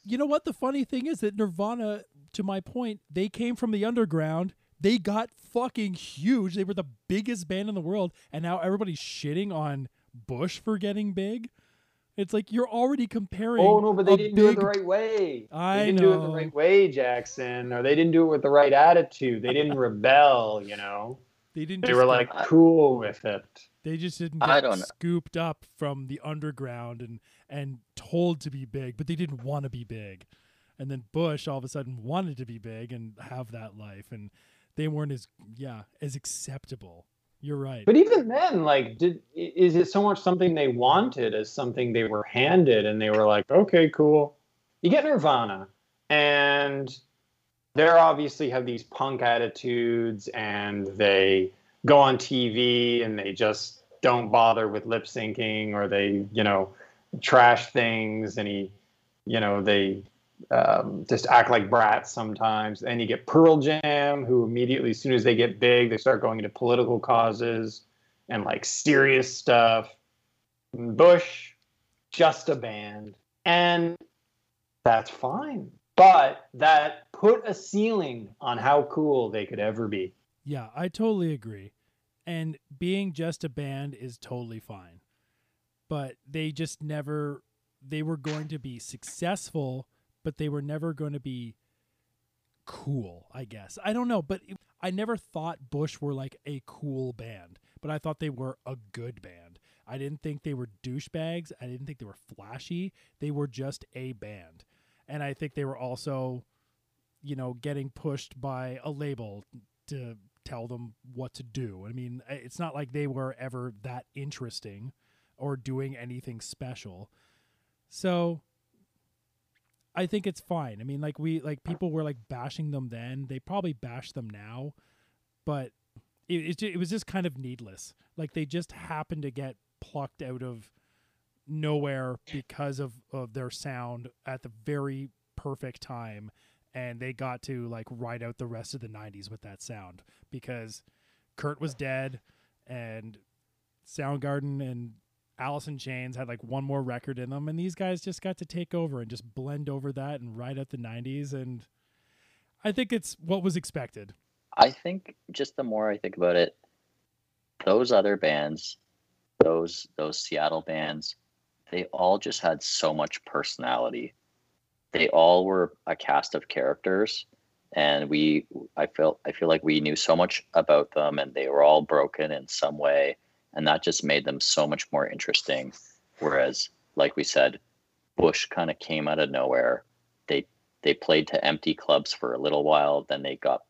You know what? The funny thing is that Nirvana, to my point, they came from the underground. They got fucking huge. They were the biggest band in the world, and now everybody's shitting on Bush for getting big. It's like you're already comparing. Oh no, but they didn't big... do it the right way. I they didn't know. do it the right way, Jackson, or they didn't do it with the right attitude. They didn't rebel, you know. They didn't. They were like cool with it. They just didn't get scooped up from the underground and and told to be big, but they didn't want to be big. And then Bush all of a sudden wanted to be big and have that life, and they weren't as yeah as acceptable. You're right. But even then, like, did is it so much something they wanted as something they were handed, and they were like, okay, cool. You get Nirvana, and they're obviously have these punk attitudes, and they go on TV and they just don't bother with lip syncing or they, you know, trash things and he, you know, they um, just act like brats sometimes. And you get Pearl Jam, who immediately, as soon as they get big, they start going into political causes and like serious stuff. Bush, just a band. And that's fine. But that put a ceiling on how cool they could ever be. Yeah, I totally agree. And being just a band is totally fine. But they just never they were going to be successful, but they were never going to be cool, I guess. I don't know, but I never thought Bush were like a cool band, but I thought they were a good band. I didn't think they were douchebags. I didn't think they were flashy. They were just a band. And I think they were also, you know, getting pushed by a label to tell them what to do. I mean, it's not like they were ever that interesting or doing anything special. So I think it's fine. I mean, like we like people were like bashing them then. They probably bash them now, but it it, it was just kind of needless. Like they just happened to get plucked out of nowhere because of, of their sound at the very perfect time and they got to like ride out the rest of the 90s with that sound because Kurt was dead and Soundgarden and Alice in Chains had like one more record in them and these guys just got to take over and just blend over that and ride out the 90s and I think it's what was expected. I think just the more I think about it those other bands those those Seattle bands they all just had so much personality they all were a cast of characters and we i felt i feel like we knew so much about them and they were all broken in some way and that just made them so much more interesting. Whereas like we said bush kind of came out of nowhere. They they played to empty clubs for a little while then they got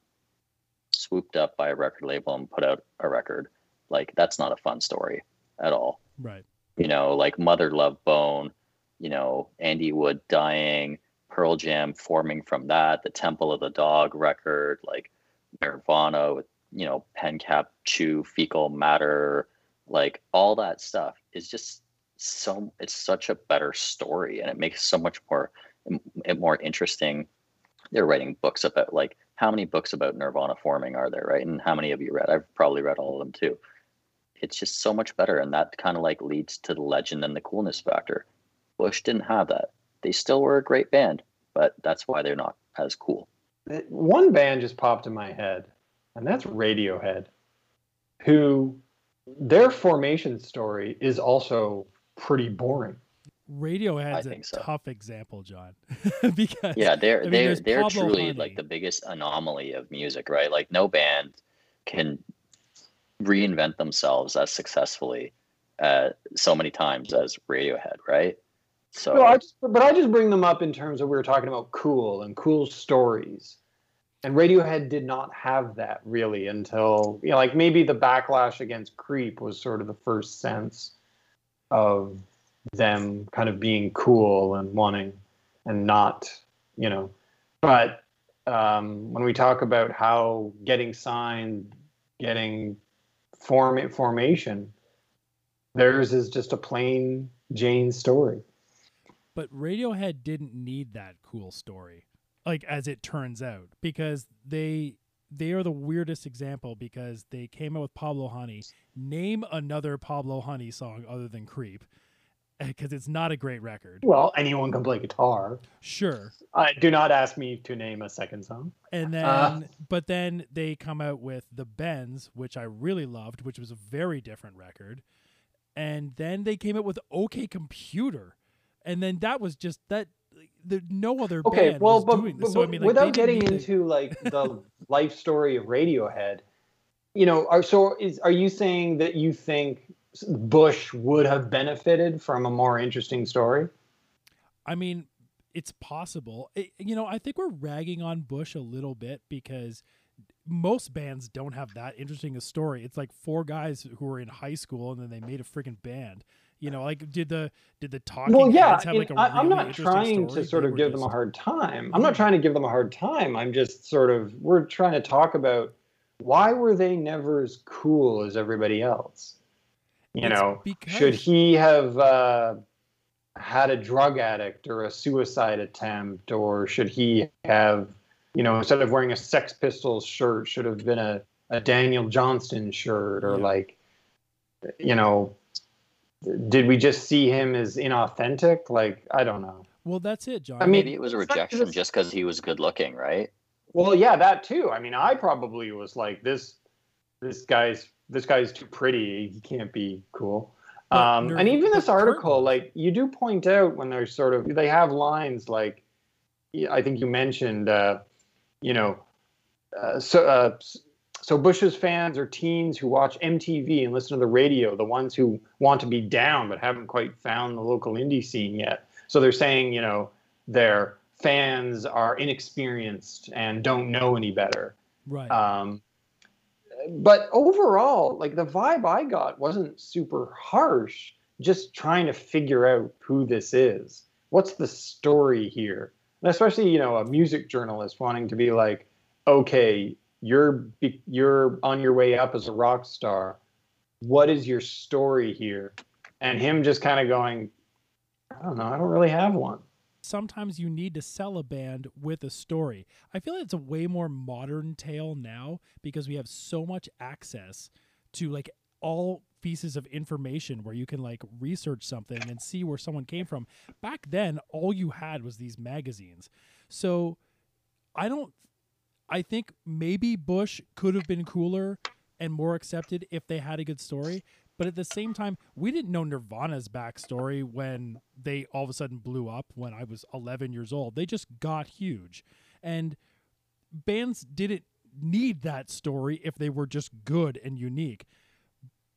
swooped up by a record label and put out a record. Like that's not a fun story at all. Right. You know like mother love bone you know andy wood dying Pearl Jam forming from that, the Temple of the Dog record, like Nirvana with, you know, Pen Cap Chew, Fecal Matter, like all that stuff is just so, it's such a better story and it makes so much more, it more interesting. They're writing books about like, how many books about Nirvana forming are there, right? And how many have you read? I've probably read all of them too. It's just so much better. And that kind of like leads to the legend and the coolness factor. Bush didn't have that they still were a great band, but that's why they're not as cool. One band just popped in my head, and that's Radiohead, who their formation story is also pretty boring. Radiohead's a so. tough example, John, because yeah, they're I mean, they're they're Pablo truly Honey. like the biggest anomaly of music, right? Like no band can reinvent themselves as successfully uh, so many times as Radiohead, right? So, no, I just, but I just bring them up in terms of we were talking about cool and cool stories, and Radiohead did not have that really until you know, like maybe the backlash against Creep was sort of the first sense of them kind of being cool and wanting and not, you know, but um, when we talk about how getting signed, getting form formation, theirs is just a plain Jane story. But Radiohead didn't need that cool story, like as it turns out, because they they are the weirdest example because they came out with Pablo Honey. Name another Pablo Honey song other than Creep, because it's not a great record. Well, anyone can play guitar. Sure. Uh, do not ask me to name a second song. And then, uh, but then they come out with the Bends, which I really loved, which was a very different record. And then they came out with OK Computer, and then that was just that. There, no other okay, band well, was but, doing this. But, so I mean, like, without getting into like the life story of Radiohead, you know, are so is are you saying that you think Bush would have benefited from a more interesting story? I mean, it's possible. It, you know, I think we're ragging on Bush a little bit because most bands don't have that interesting a story. It's like four guys who were in high school and then they made a freaking band. You know, like did the did the talking well, yeah, have like a I, am not trying to sort of give just... them a hard time. I'm not trying to give them a hard time. I'm just sort of we're trying to talk about why were they never as cool as everybody else? You it's know, because... should he have uh, had a drug addict or a suicide attempt, or should he have, you know, instead of wearing a Sex Pistols shirt, should have been a, a Daniel Johnston shirt, or yeah. like, you know, did we just see him as inauthentic? Like, I don't know. Well, that's it, John. I mean, maybe it was a rejection just because he was good looking, right? Well, yeah, that too. I mean, I probably was like, this, this guy's, this guy's too pretty. He can't be cool. Um, and even this article, like you do point out when they're sort of, they have lines like, I think you mentioned, uh, you know, uh, so uh, so Bush's fans are teens who watch MTV and listen to the radio, the ones who want to be down but haven't quite found the local indie scene yet. So they're saying, you know, their fans are inexperienced and don't know any better. Right. Um, but overall, like the vibe I got wasn't super harsh. Just trying to figure out who this is. What's the story here? And especially, you know, a music journalist wanting to be like, okay, you're you're on your way up as a rock star. What is your story here? And him just kind of going, I don't know, I don't really have one sometimes you need to sell a band with a story. I feel like it's a way more modern tale now because we have so much access to like all pieces of information where you can like research something and see where someone came from. Back then, all you had was these magazines. So I don't I think maybe Bush could have been cooler and more accepted if they had a good story. But at the same time, we didn't know Nirvana's backstory when they all of a sudden blew up when I was 11 years old. They just got huge. And bands didn't need that story if they were just good and unique.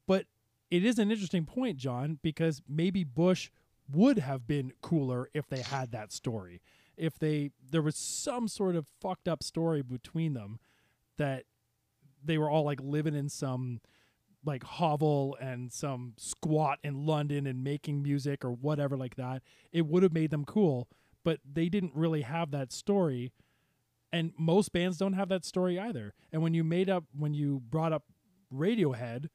But it is an interesting point, John, because maybe Bush would have been cooler if they had that story. If they there was some sort of fucked up story between them that they were all like living in some like hovel and some squat in London and making music or whatever like that, it would have made them cool. But they didn't really have that story. And most bands don't have that story either. And when you made up, when you brought up Radiohead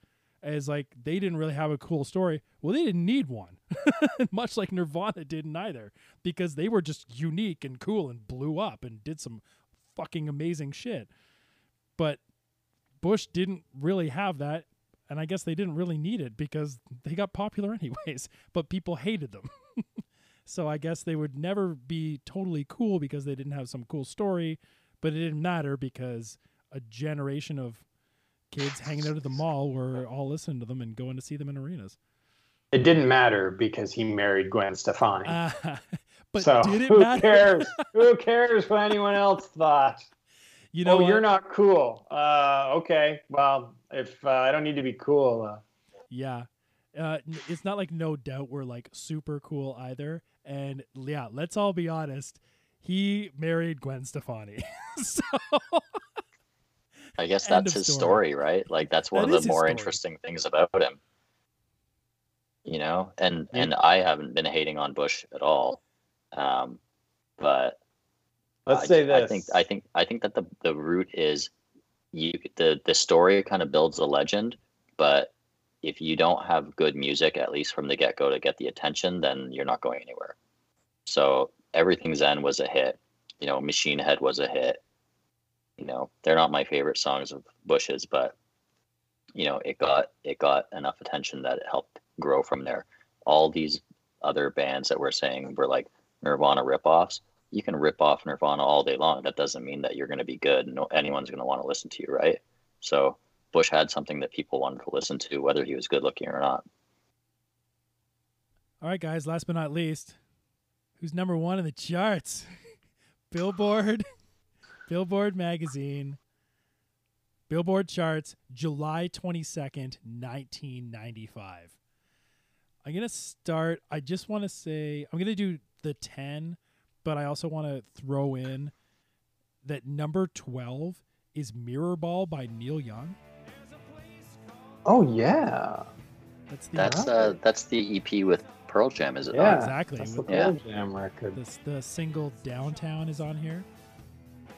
as like they didn't really have a cool story, well, they didn't need one. Much like Nirvana didn't either, because they were just unique and cool and blew up and did some fucking amazing shit. But Bush didn't really have that and I guess they didn't really need it because they got popular anyways, but people hated them. so I guess they would never be totally cool because they didn't have some cool story, but it didn't matter because a generation of kids hanging out at the mall were all listening to them and going to see them in arenas. It didn't matter because he married Gwen Stefani. Uh, but so did it who matter? cares? who cares what anyone else thought? You know, oh, you're not cool. Uh, okay, well, if uh, I don't need to be cool. Uh. Yeah, uh, it's not like no doubt we're like super cool either. And yeah, let's all be honest. He married Gwen Stefani, so. I guess that's his story. story. right? Like that's one that of the more interesting things about him. You know, and yeah. and I haven't been hating on Bush at all, um, but let's I, say this. I think I think I think that the the root is you the the story kind of builds a legend, but if you don't have good music at least from the get go to get the attention, then you're not going anywhere. So everything Zen was a hit. You know, Machine Head was a hit. You know, they're not my favorite songs of Bush's, but you know, it got it got enough attention that it helped grow from there. All these other bands that we're saying were like Nirvana ripoffs you can rip off Nirvana all day long. That doesn't mean that you're going to be good. And no, anyone's going to want to listen to you, right? So Bush had something that people wanted to listen to, whether he was good looking or not. All right, guys. Last but not least, who's number one in the charts? Billboard, Billboard magazine, Billboard charts, July twenty second, nineteen ninety five. I'm gonna start. I just want to say I'm gonna do the ten but I also want to throw in that number 12 is Mirror Ball by Neil Young. Oh yeah. That's the That's uh that's the EP with Pearl Jam, is it? Yeah, not? exactly. That's the Pearl yeah. Jam record. The, the single Downtown is on here.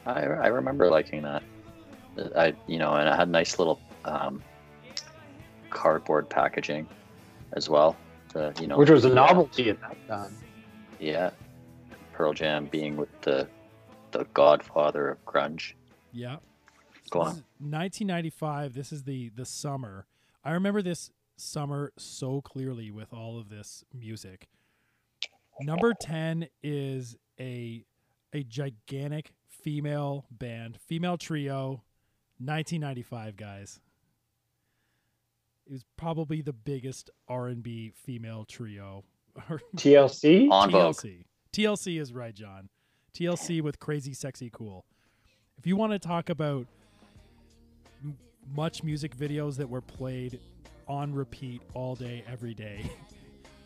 I I remember liking that. I you know, and it had nice little um, cardboard packaging as well. To, you know, which was a novelty at that time. Yeah, Pearl Jam being with the the godfather of grunge. Yeah. Go on. 1995. This is the the summer. I remember this summer so clearly with all of this music. Number 10 is a a gigantic female band, female trio, 1995 guys. It was probably the biggest R&B female trio. TLC? On TLC. TLC is right, John. TLC with Crazy Sexy Cool. If you want to talk about m- MuchMusic videos that were played on repeat all day, every day.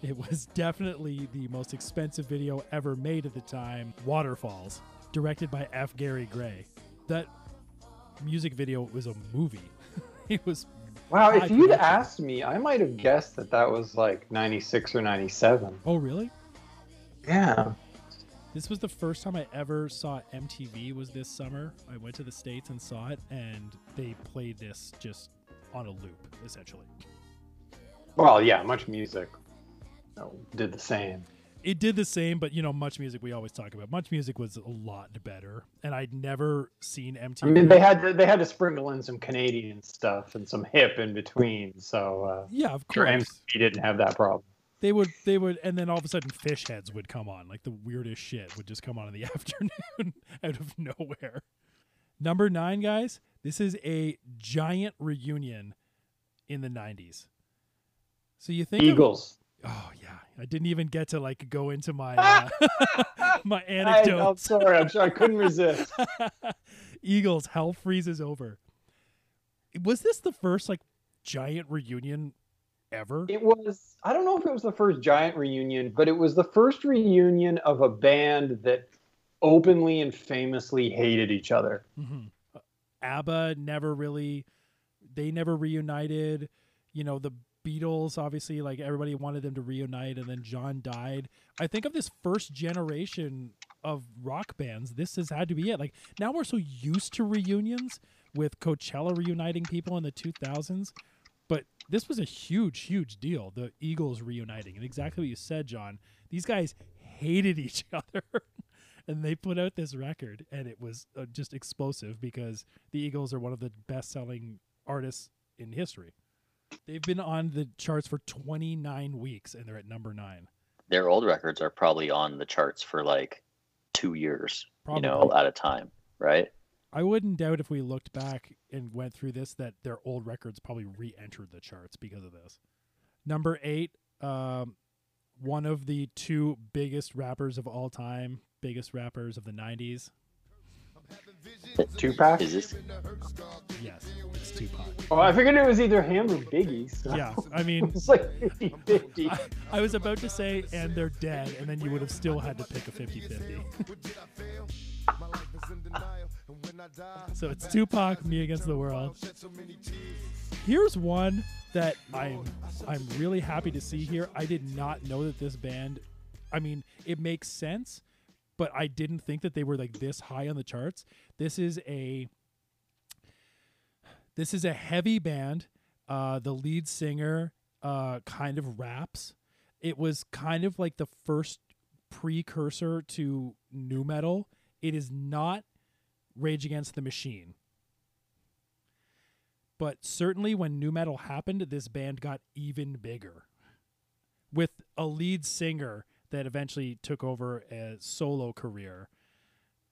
It was definitely the most expensive video ever made at the time Waterfalls, directed by F. Gary Gray. That music video was a movie. it was Wow, if you'd production. asked me, I might have guessed that that was like 96 or 97. Oh, really? Yeah. This was the first time I ever saw MTV was this summer. I went to the States and saw it and they played this just on a loop, essentially. Well, yeah, MuchMusic oh, did the same. It did the same, but you know, MuchMusic we always talk about. MuchMusic was a lot better, and I'd never seen MTV. I mean, they had to, they had to sprinkle in some Canadian stuff and some hip in between. So uh, yeah, of course. MTV didn't have that problem. They would, they would, and then all of a sudden, fish heads would come on. Like the weirdest shit would just come on in the afternoon out of nowhere. Number nine, guys. This is a giant reunion in the '90s. So you think of- Eagles. Oh yeah, I didn't even get to like go into my uh, my I, I'm anecdotes. sorry, I'm sorry, I couldn't resist. Eagles, hell freezes over. Was this the first like giant reunion ever? It was, I don't know if it was the first giant reunion, but it was the first reunion of a band that openly and famously hated each other. Mhm. ABBA never really, they never reunited. You know, the Beatles, obviously, like everybody wanted them to reunite, and then John died. I think of this first generation of rock bands, this has had to be it. Like now we're so used to reunions with Coachella reuniting people in the 2000s, but this was a huge, huge deal. The Eagles reuniting, and exactly what you said, John. These guys hated each other. and they put out this record and it was uh, just explosive because the Eagles are one of the best selling artists in history. They've been on the charts for 29 weeks and they're at number 9. Their old records are probably on the charts for like two years, Probably. you know, at a time, right? I wouldn't doubt if we looked back and went through this that their old records probably re-entered the charts because of this. Number 8 um one of the two biggest rappers of all time, biggest rappers of the 90s. Tupac? Is this Yes, it's Tupac. Oh, I figured it was either him or Biggie. So Yeah, I mean it's like 50 50. I, I was about to say, and they're dead, and then you would have still had to pick a 50 50. so it's Tupac, me against the world. Here's one that I'm I'm really happy to see here. I did not know that this band I mean, it makes sense, but I didn't think that they were like this high on the charts. This is a this is a heavy band. Uh, the lead singer uh, kind of raps. It was kind of like the first precursor to nu metal. It is not Rage Against the Machine. But certainly when nu metal happened, this band got even bigger. With a lead singer that eventually took over a solo career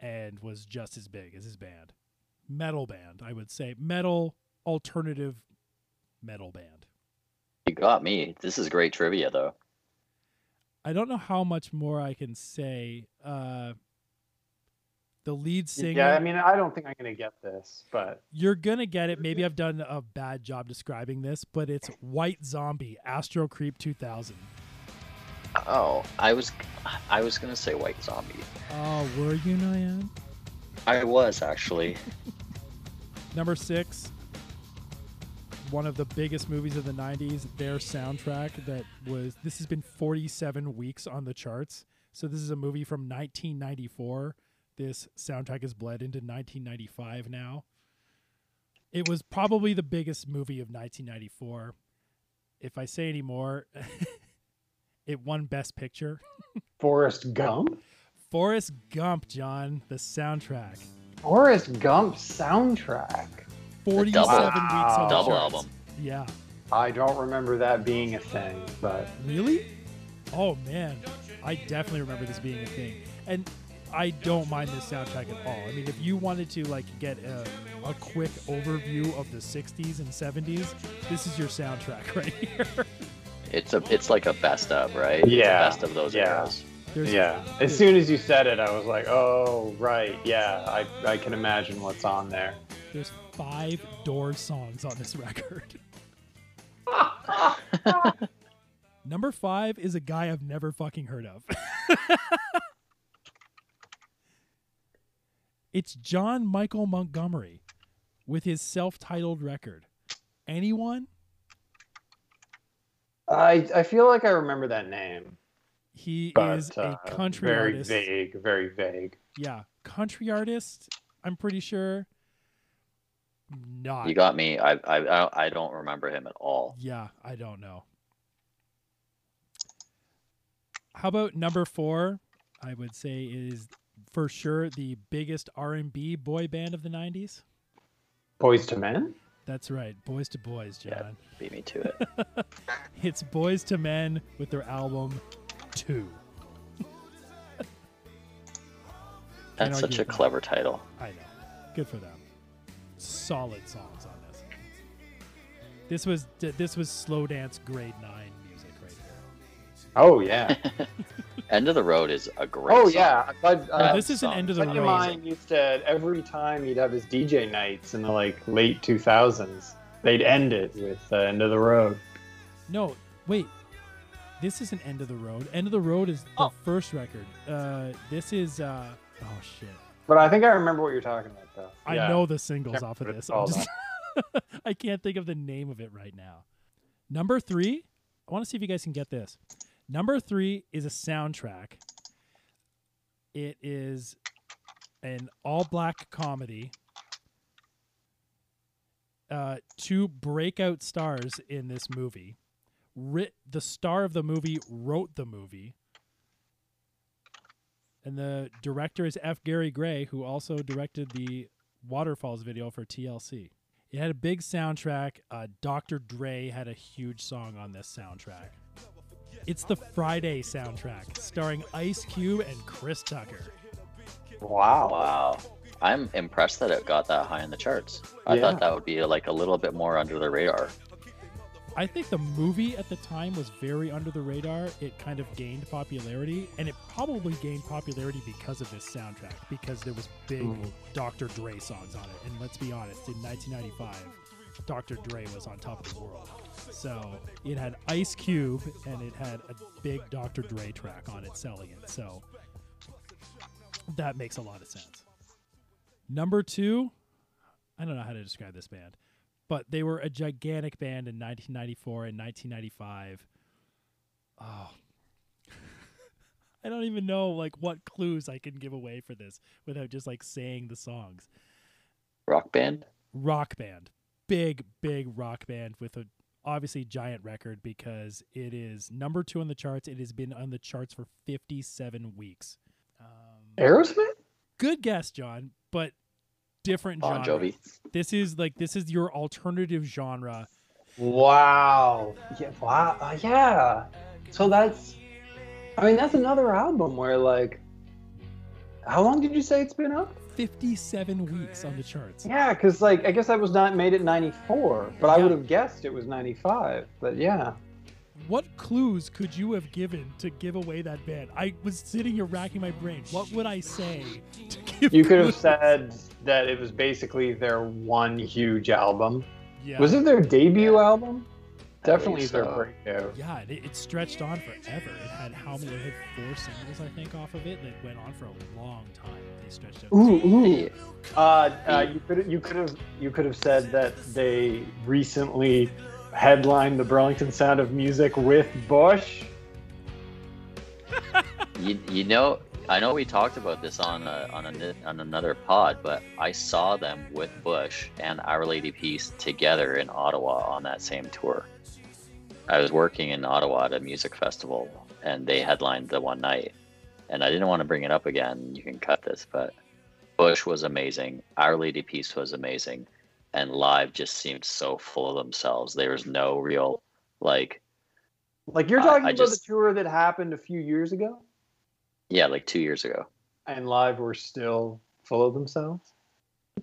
and was just as big as his band. Metal band, I would say. Metal alternative metal band. you got me? This is great trivia though. I don't know how much more I can say. Uh, the lead singer. Yeah, I mean, I don't think I'm going to get this, but You're gonna get it. Maybe I've done a bad job describing this, but it's White Zombie, Astro Creep 2000. Oh, I was I was gonna say White Zombie. Oh, were you, Nyan? I was actually. Number six, one of the biggest movies of the 90s, their soundtrack that was, this has been 47 weeks on the charts. So this is a movie from 1994. This soundtrack has bled into 1995 now. It was probably the biggest movie of 1994. If I say any more, it won Best Picture. Forrest Gump? Forrest Gump, John, the soundtrack. Forrest Gump soundtrack. 47 double- weeks on the Double charts. album. Yeah. I don't remember that being a thing, but Really? Oh man, I definitely remember this being a thing, and I don't mind this soundtrack at all. I mean, if you wanted to like get a, a quick overview of the '60s and '70s, this is your soundtrack right here. It's a it's like a best of, right? It's a Yeah, best of those yeah. eras. There's, yeah. As soon as you said it, I was like, oh, right. Yeah, I, I can imagine what's on there. There's five Doors songs on this record. Number five is a guy I've never fucking heard of. it's John Michael Montgomery with his self titled record. Anyone? I I feel like I remember that name. He But, is uh, a country artist. very artist. vague, very vague. Yeah, country artist. I'm pretty sure. Not. You got me. I I I I don't remember him at all. Yeah, I don't know. How about number four? I would say is for sure the biggest R&B boy band of the '90s. Boyz II Men. That's right, Boys to Boys, Yeah. John. Beat me to it. It's Boyz II Men with their album Two. That's such a that. clever title. I know. Good for them. Solid songs on this. This was this was slow dance grade nine music right here. Oh yeah. End of the Road is a great. oh song. yeah. But, Oh, uh, this is an end of the friend of road. mine used to every time he'd have his DJ nights in the like late 2000s, they'd end it with uh, "End of the Road." No, wait. This is an End of the Road. End of the Road is the Oh. first record. Uh, this is. Uh, oh shit! But I think I remember what you're talking about, though. I Yeah. know the singles off of this. what I'm it's just- I can't think of the name of it right now. Number three. I want to see if you guys can get this. Number three is a soundtrack. It is an all black comedy. Uh, two breakout stars in this movie. Writ- the star of the movie wrote the movie. And the director is F. Gary Gray, who also directed the Waterfalls video for TLC. It had a big soundtrack. Uh, Dr. Dre had a huge song on this soundtrack. It's the Friday soundtrack, starring Ice Cube and Chris Tucker. Wow. Wow. I'm impressed that it got that high in the charts. I Yeah. thought that would be like a little bit more under the radar. I think the movie at the time was very under the radar. It kind of gained popularity, and it probably gained popularity because of this soundtrack, because there was big Mhm. Dr. Dre songs on it. And let's be honest, in 1995, Dr. Dre was on top of the world. So it had Ice Cube, and it had a big Dr. Dre track on it selling it. So that makes a lot of sense. Number two, I don't know how to describe this band but they were a gigantic band in 1994 and 1995. Oh. I don't even know like what clues I can give away for this without just like saying the songs. Rock band. Rock band. Big big rock band with a obviously giant record because it is number 2 on the charts. It has been on the charts for 57 weeks. Um, Aerosmith. good guess, John, but different Bon genre. Jovi. This is like this is your alternative genre. Wow. Yeah. Wow. Uh, yeah. So that's. I mean, that's another album where like. How long did you say it's been up? 57 weeks on the charts. Yeah, because like I guess I was not made at '94, but I Yeah. would have guessed it was '95. But yeah. What clues could you have given to give away that band? I was sitting here racking my brain. What would I say to give You could have said that it was basically their one huge album. yeah. Was it their debut album? I Definitely believe their breakout. Yeah, it, it stretched on forever. It had how many? It had four singles, I think, off of it that went on for a long time. They stretched out. Ooh, ooh. Hey, Uh, uh, you could you could have you could have said that they recently headlined the Burlington Sound of Music with Bush. You, you know, I know we talked about this on a, on a, on another pod, but I saw them with Bush and Our Lady Peace together in Ottawa on that same tour. I was working in Ottawa at a music festival, and they headlined the one night. And I didn't want to bring it up again. You can cut this, but Bush was amazing. Our Lady Peace was amazing, and live just seemed so full of themselves. There was no real like, Like you're I- talking I about just- the tour that happened a few years ago, yeah, like two years ago. and live were still full of themselves.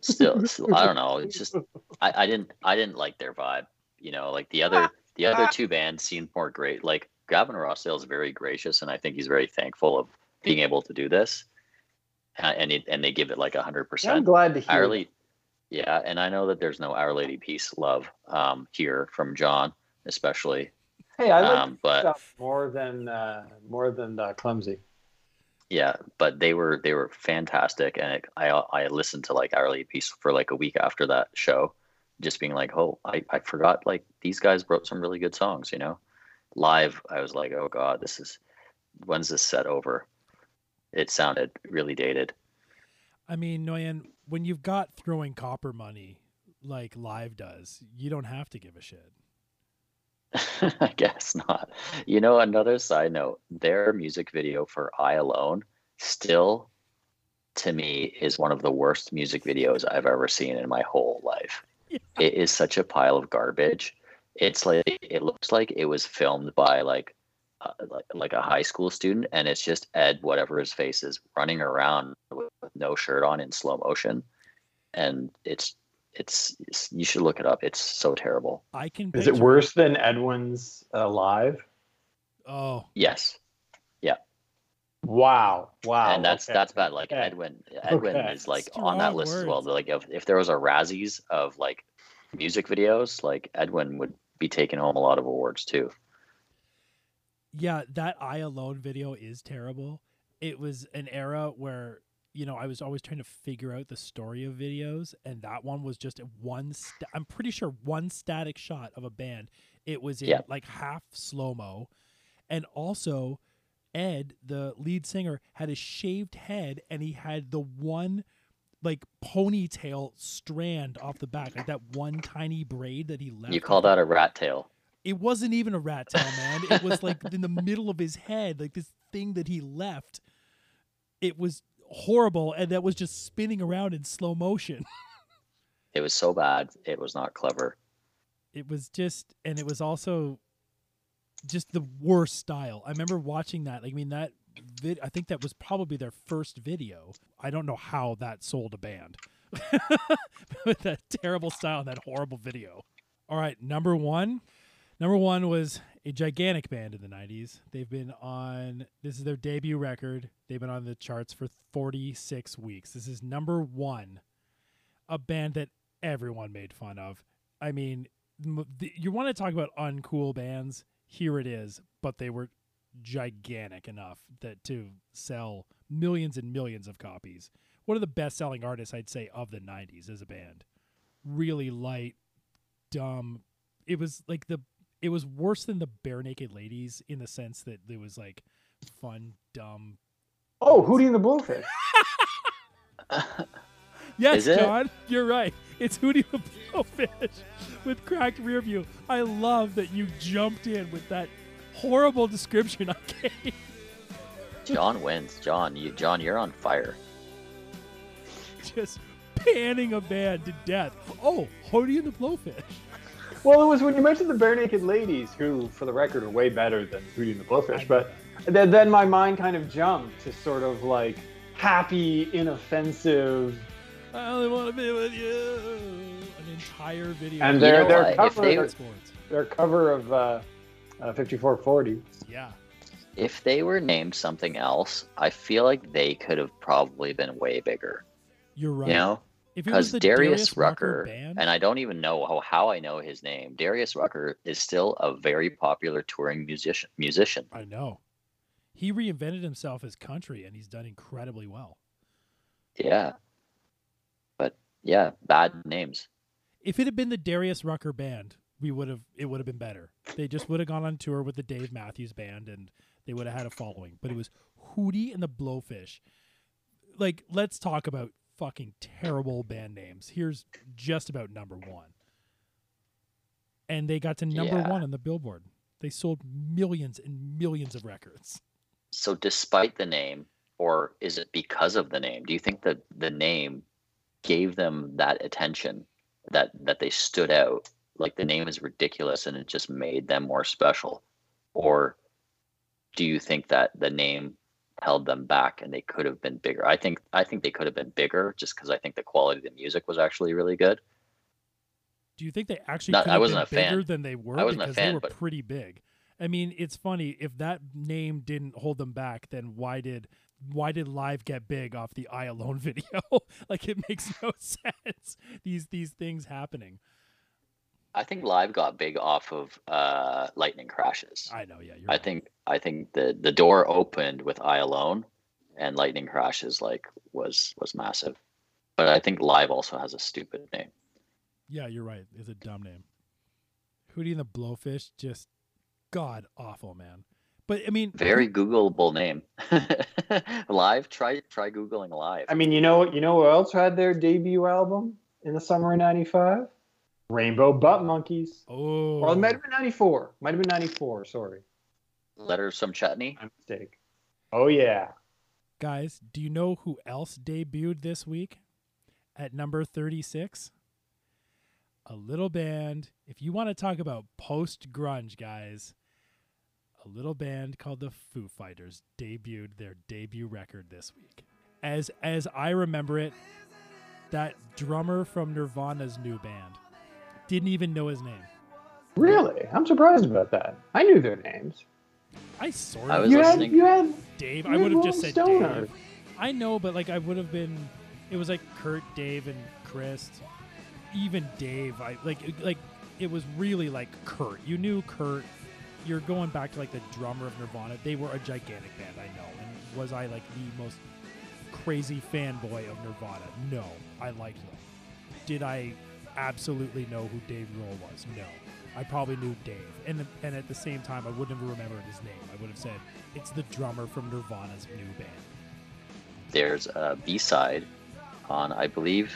still, still I don't know. It's just I, I didn't I didn't like their vibe. You know, like the other ah, the other two bands seemed more great. Like Gavin Rossdale is very gracious, and I think he's very thankful of being able to do this. Uh, and it, and they give it like a hundred I'm glad to hear. Yeah, and I know that there's no Our Lady Peace love um, here from John, especially. Hey, I like Um, but- stuff more than uh, more than uh, clumsy. Yeah, but they were they were fantastic, and it, I I listened to like Our Lady Peace for like a week after that show, just being like, oh, I I forgot like these guys wrote some really good songs, you know. Live, I was like, oh god, this is when's this set over? It sounded really dated. I mean, Noyan, when you've got throwing copper money like live does, you don't have to give a shit. I guess not. You know, another side note, their music video for I Alone still to me is one of the worst music videos I've ever seen in my whole life. Yeah. It is such a pile of garbage. It's like it looks like it was filmed by like uh, like, like a high school student and it's just Ed whatever his face is running around with, with no shirt on in slow motion and it's it's, it's you should look it up. It's so terrible. I can. Is it picture- worse than Edwin's uh, live? Oh, Yes. Wow, wow. and that's okay. that's bad. Like Okay. Edwin, Edwin Okay. is like on that Strong list as well. words. Like if if there was a Razzies of like music videos, like Edwin would be taking home a lot of awards too. yeah. That I alone video is terrible. It was an era where you know I was always trying to figure out the story of videos, and that one was just a one. Sta- I'm pretty sure one static shot of a band. It was in Yeah. like half slow mo, and also Ed, the lead singer, had a shaved head, and he had the one like ponytail strand off the back, like that one tiny braid that he left. You call that a rat tail? it wasn't even a rat tail, man. It was like in the middle of his head, like this thing that he left. It was horrible, and that was just spinning around in slow motion. It was so bad, it was not clever. It was just, and it was also just the worst style. I remember watching that. Like, I mean, that vid. I think that was probably their first video. I don't know how that sold a band with that terrible style and that horrible video. All right, number one. Number one was a gigantic band in the 90s. They've been on, this is their debut record. They've been on the charts for 46 weeks. This is number one, a band that everyone made fun of. I mean, you want to talk about uncool bands? Here it is, but they were gigantic enough that to sell millions and millions of copies. One of the best selling artists, I'd say, of the 90s as a band. Really light, dumb. It was like the it was worse than the Barenaked Ladies in the sense that it was like fun, dumb. Oh, Hootie and the Blowfish. Yes, Is it? John, you're right. It's Hootie the Blowfish with cracked rear view. I love that you jumped in with that horrible description I gave. John wins. John, you John, you're on fire. Just panning a band to death. Oh, Hootie and the Blowfish. Well, it was when you mentioned the Barenaked Ladies, who, for the record, are way better than Hootie and the Blowfish. But then, then my mind kind of jumped to sort of like happy, inoffensive. I only want to be with you. An entire video. And of their know their what? If cover, they their, their cover of uh, uh, 5440. Yeah. If they were named something else, I feel like they could have probably been way bigger. You're right. You know? if it was Because the Darius, Rucker, Rucker, band, and I don't even know how, how I know his name. Darius Rucker is still a very popular touring musician. Musician. I know. He reinvented himself as country and he's done incredibly well. Yeah. Yeah, bad names. If it had been the Darius Rucker band, we would have it would have been better. They just would have gone on tour with the Dave Matthews band and they would have had a following. But it was Hootie and the Blowfish. Like, let's talk about fucking terrible band names. Here's just about number one. And they got to number Yeah. one on the billboard. They sold millions and millions of records. So despite the name, or is it because of the name? Do you think that the name gave them that attention that that they stood out? Like the name is ridiculous and it just made them more special? Or do you think that the name held them back and they could have been bigger? I think I think they could have been bigger just because I think the quality of the music was actually really good. Do you think they actually Not- could I have wasn't been a fan. bigger than they were? I wasn't a because fan, they were but- pretty big. I mean, it's funny if that name didn't hold them back. Then why did why did live get big off the I Alone video? like it makes no sense. These these things happening. I think live got big off of uh, lightning crashes. I know, yeah. I right. think I think the the door opened with I alone, and lightning crashes like was was massive. But I think live also has a stupid name. Yeah, you're right. It's a dumb name. Hootie and the Blowfish, just god awful, man. But I mean, Very Googleable name. live. Try try googling live. I mean, you know what? You know who else had their debut album in the summer of '95? Rainbow Butt Monkeys. oh, Or it might have been '94. Might have been '94. Sorry, Letter of some chutney. my mistake. Oh yeah. guys, do you know who else debuted this week at number 36? A little band. If you want to talk about post grunge, guys, a little band called the Foo Fighters debuted their debut record this week. As as I remember it, that drummer from Nirvana's new band didn't even know his name. Really? I'm surprised about that. I knew their names. I sort I was You had, listening- you had Dave. you I would have just said Rolling Dave. I know, but like I would have been. It was like Kurt, Dave, and Chris. Even Dave, I like like it was really like Kurt. You knew Kurt. You're going back to like the drummer of Nirvana. They were a gigantic band, I know. And was I like the most crazy fanboy of Nirvana? No, I liked them. Did I absolutely know who Dave Grohl was? No. I probably knew Dave, and and at the same time, I wouldn't have remembered his name. I would have said it's the drummer from Nirvana's new band. There's a B side on I believe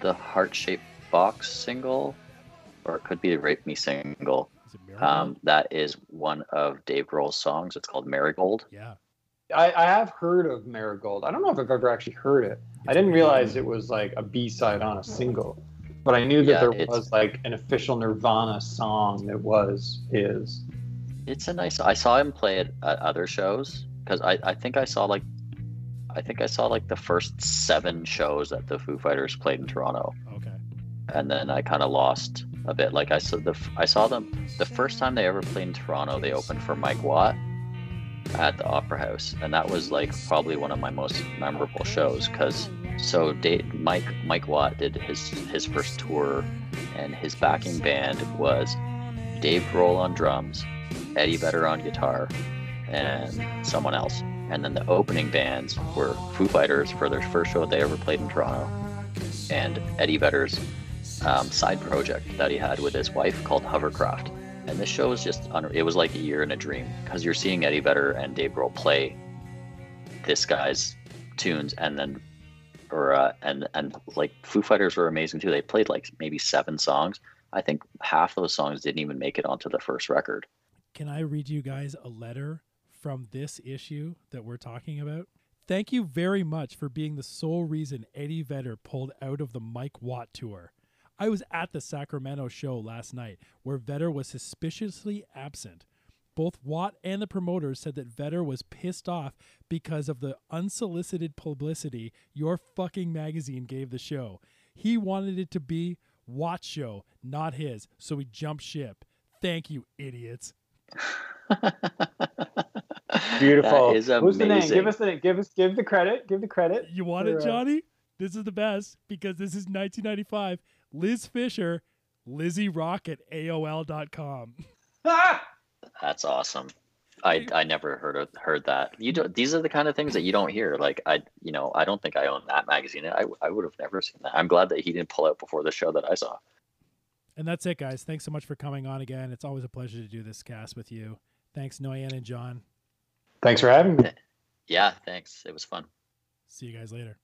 the heart shaped box single, or it could be the Rape Me single. Is it Miracle? Um, that is one of Dave Grohl's songs. It's called Marigold. yeah. I, I have heard of Marigold. I don't know if I've ever actually heard it. I didn't realize it was like a B side on a single, but I knew that Yeah, there was like an official Nirvana song that was his. It's a nice. I saw him play it at other shows because I, I think I saw like, I think I saw like the first seven shows that the Foo Fighters played in Toronto, Okay. and then I kind of lost a bit. Like I saw the I saw them the first time they ever played in Toronto. They opened for Mike Watt at the Opera House, and that was like probably one of my most memorable shows because so Dave, Mike Mike Watt did his his first tour, and his backing band was Dave Grohl on drums, Eddie Vedder on guitar, and someone else. And then the opening bands were Foo Fighters for their first show they ever played in Toronto, and Eddie Vedder's um, side project that he had with his wife called Hovercraft. And this show was just, un- it was like a year in a dream because you're seeing Eddie Vedder and Dave Grohl play this guy's tunes and then, or, uh, and, and like Foo Fighters were amazing too. They played like maybe seven songs. I think half those songs didn't even make it onto the first record. Can I read you guys a letter from this issue that we're talking about? Thank you very much for being the sole reason Eddie Vedder pulled out of the Mike Watt tour. I was at the Sacramento show last night where Vedder was suspiciously absent. Both Watt and the promoters said that Vedder was pissed off because of the unsolicited publicity your fucking magazine gave the show. He wanted it to be Watt's show, not his, so he jumped ship. Thank you, idiots. Beautiful. That is Who's the name? Give us the give us give the credit. Give the credit. You want for, it, uh, Johnny? This is the best because this is 1995. Liz Fisher, Lizzie Rock at AOL.com. That's awesome. I, I never heard of, heard that. You do, these are the kind of things that you don't hear. Like I, you know, I don't think I own that magazine. I, I would have never seen that. I'm glad that he didn't pull out before the show that I saw. And that's it, guys. Thanks so much for coming on again. It's always a pleasure to do this cast with you. Thanks, Noyan and John. Thanks for having me. Yeah, thanks. It was fun. See you guys later.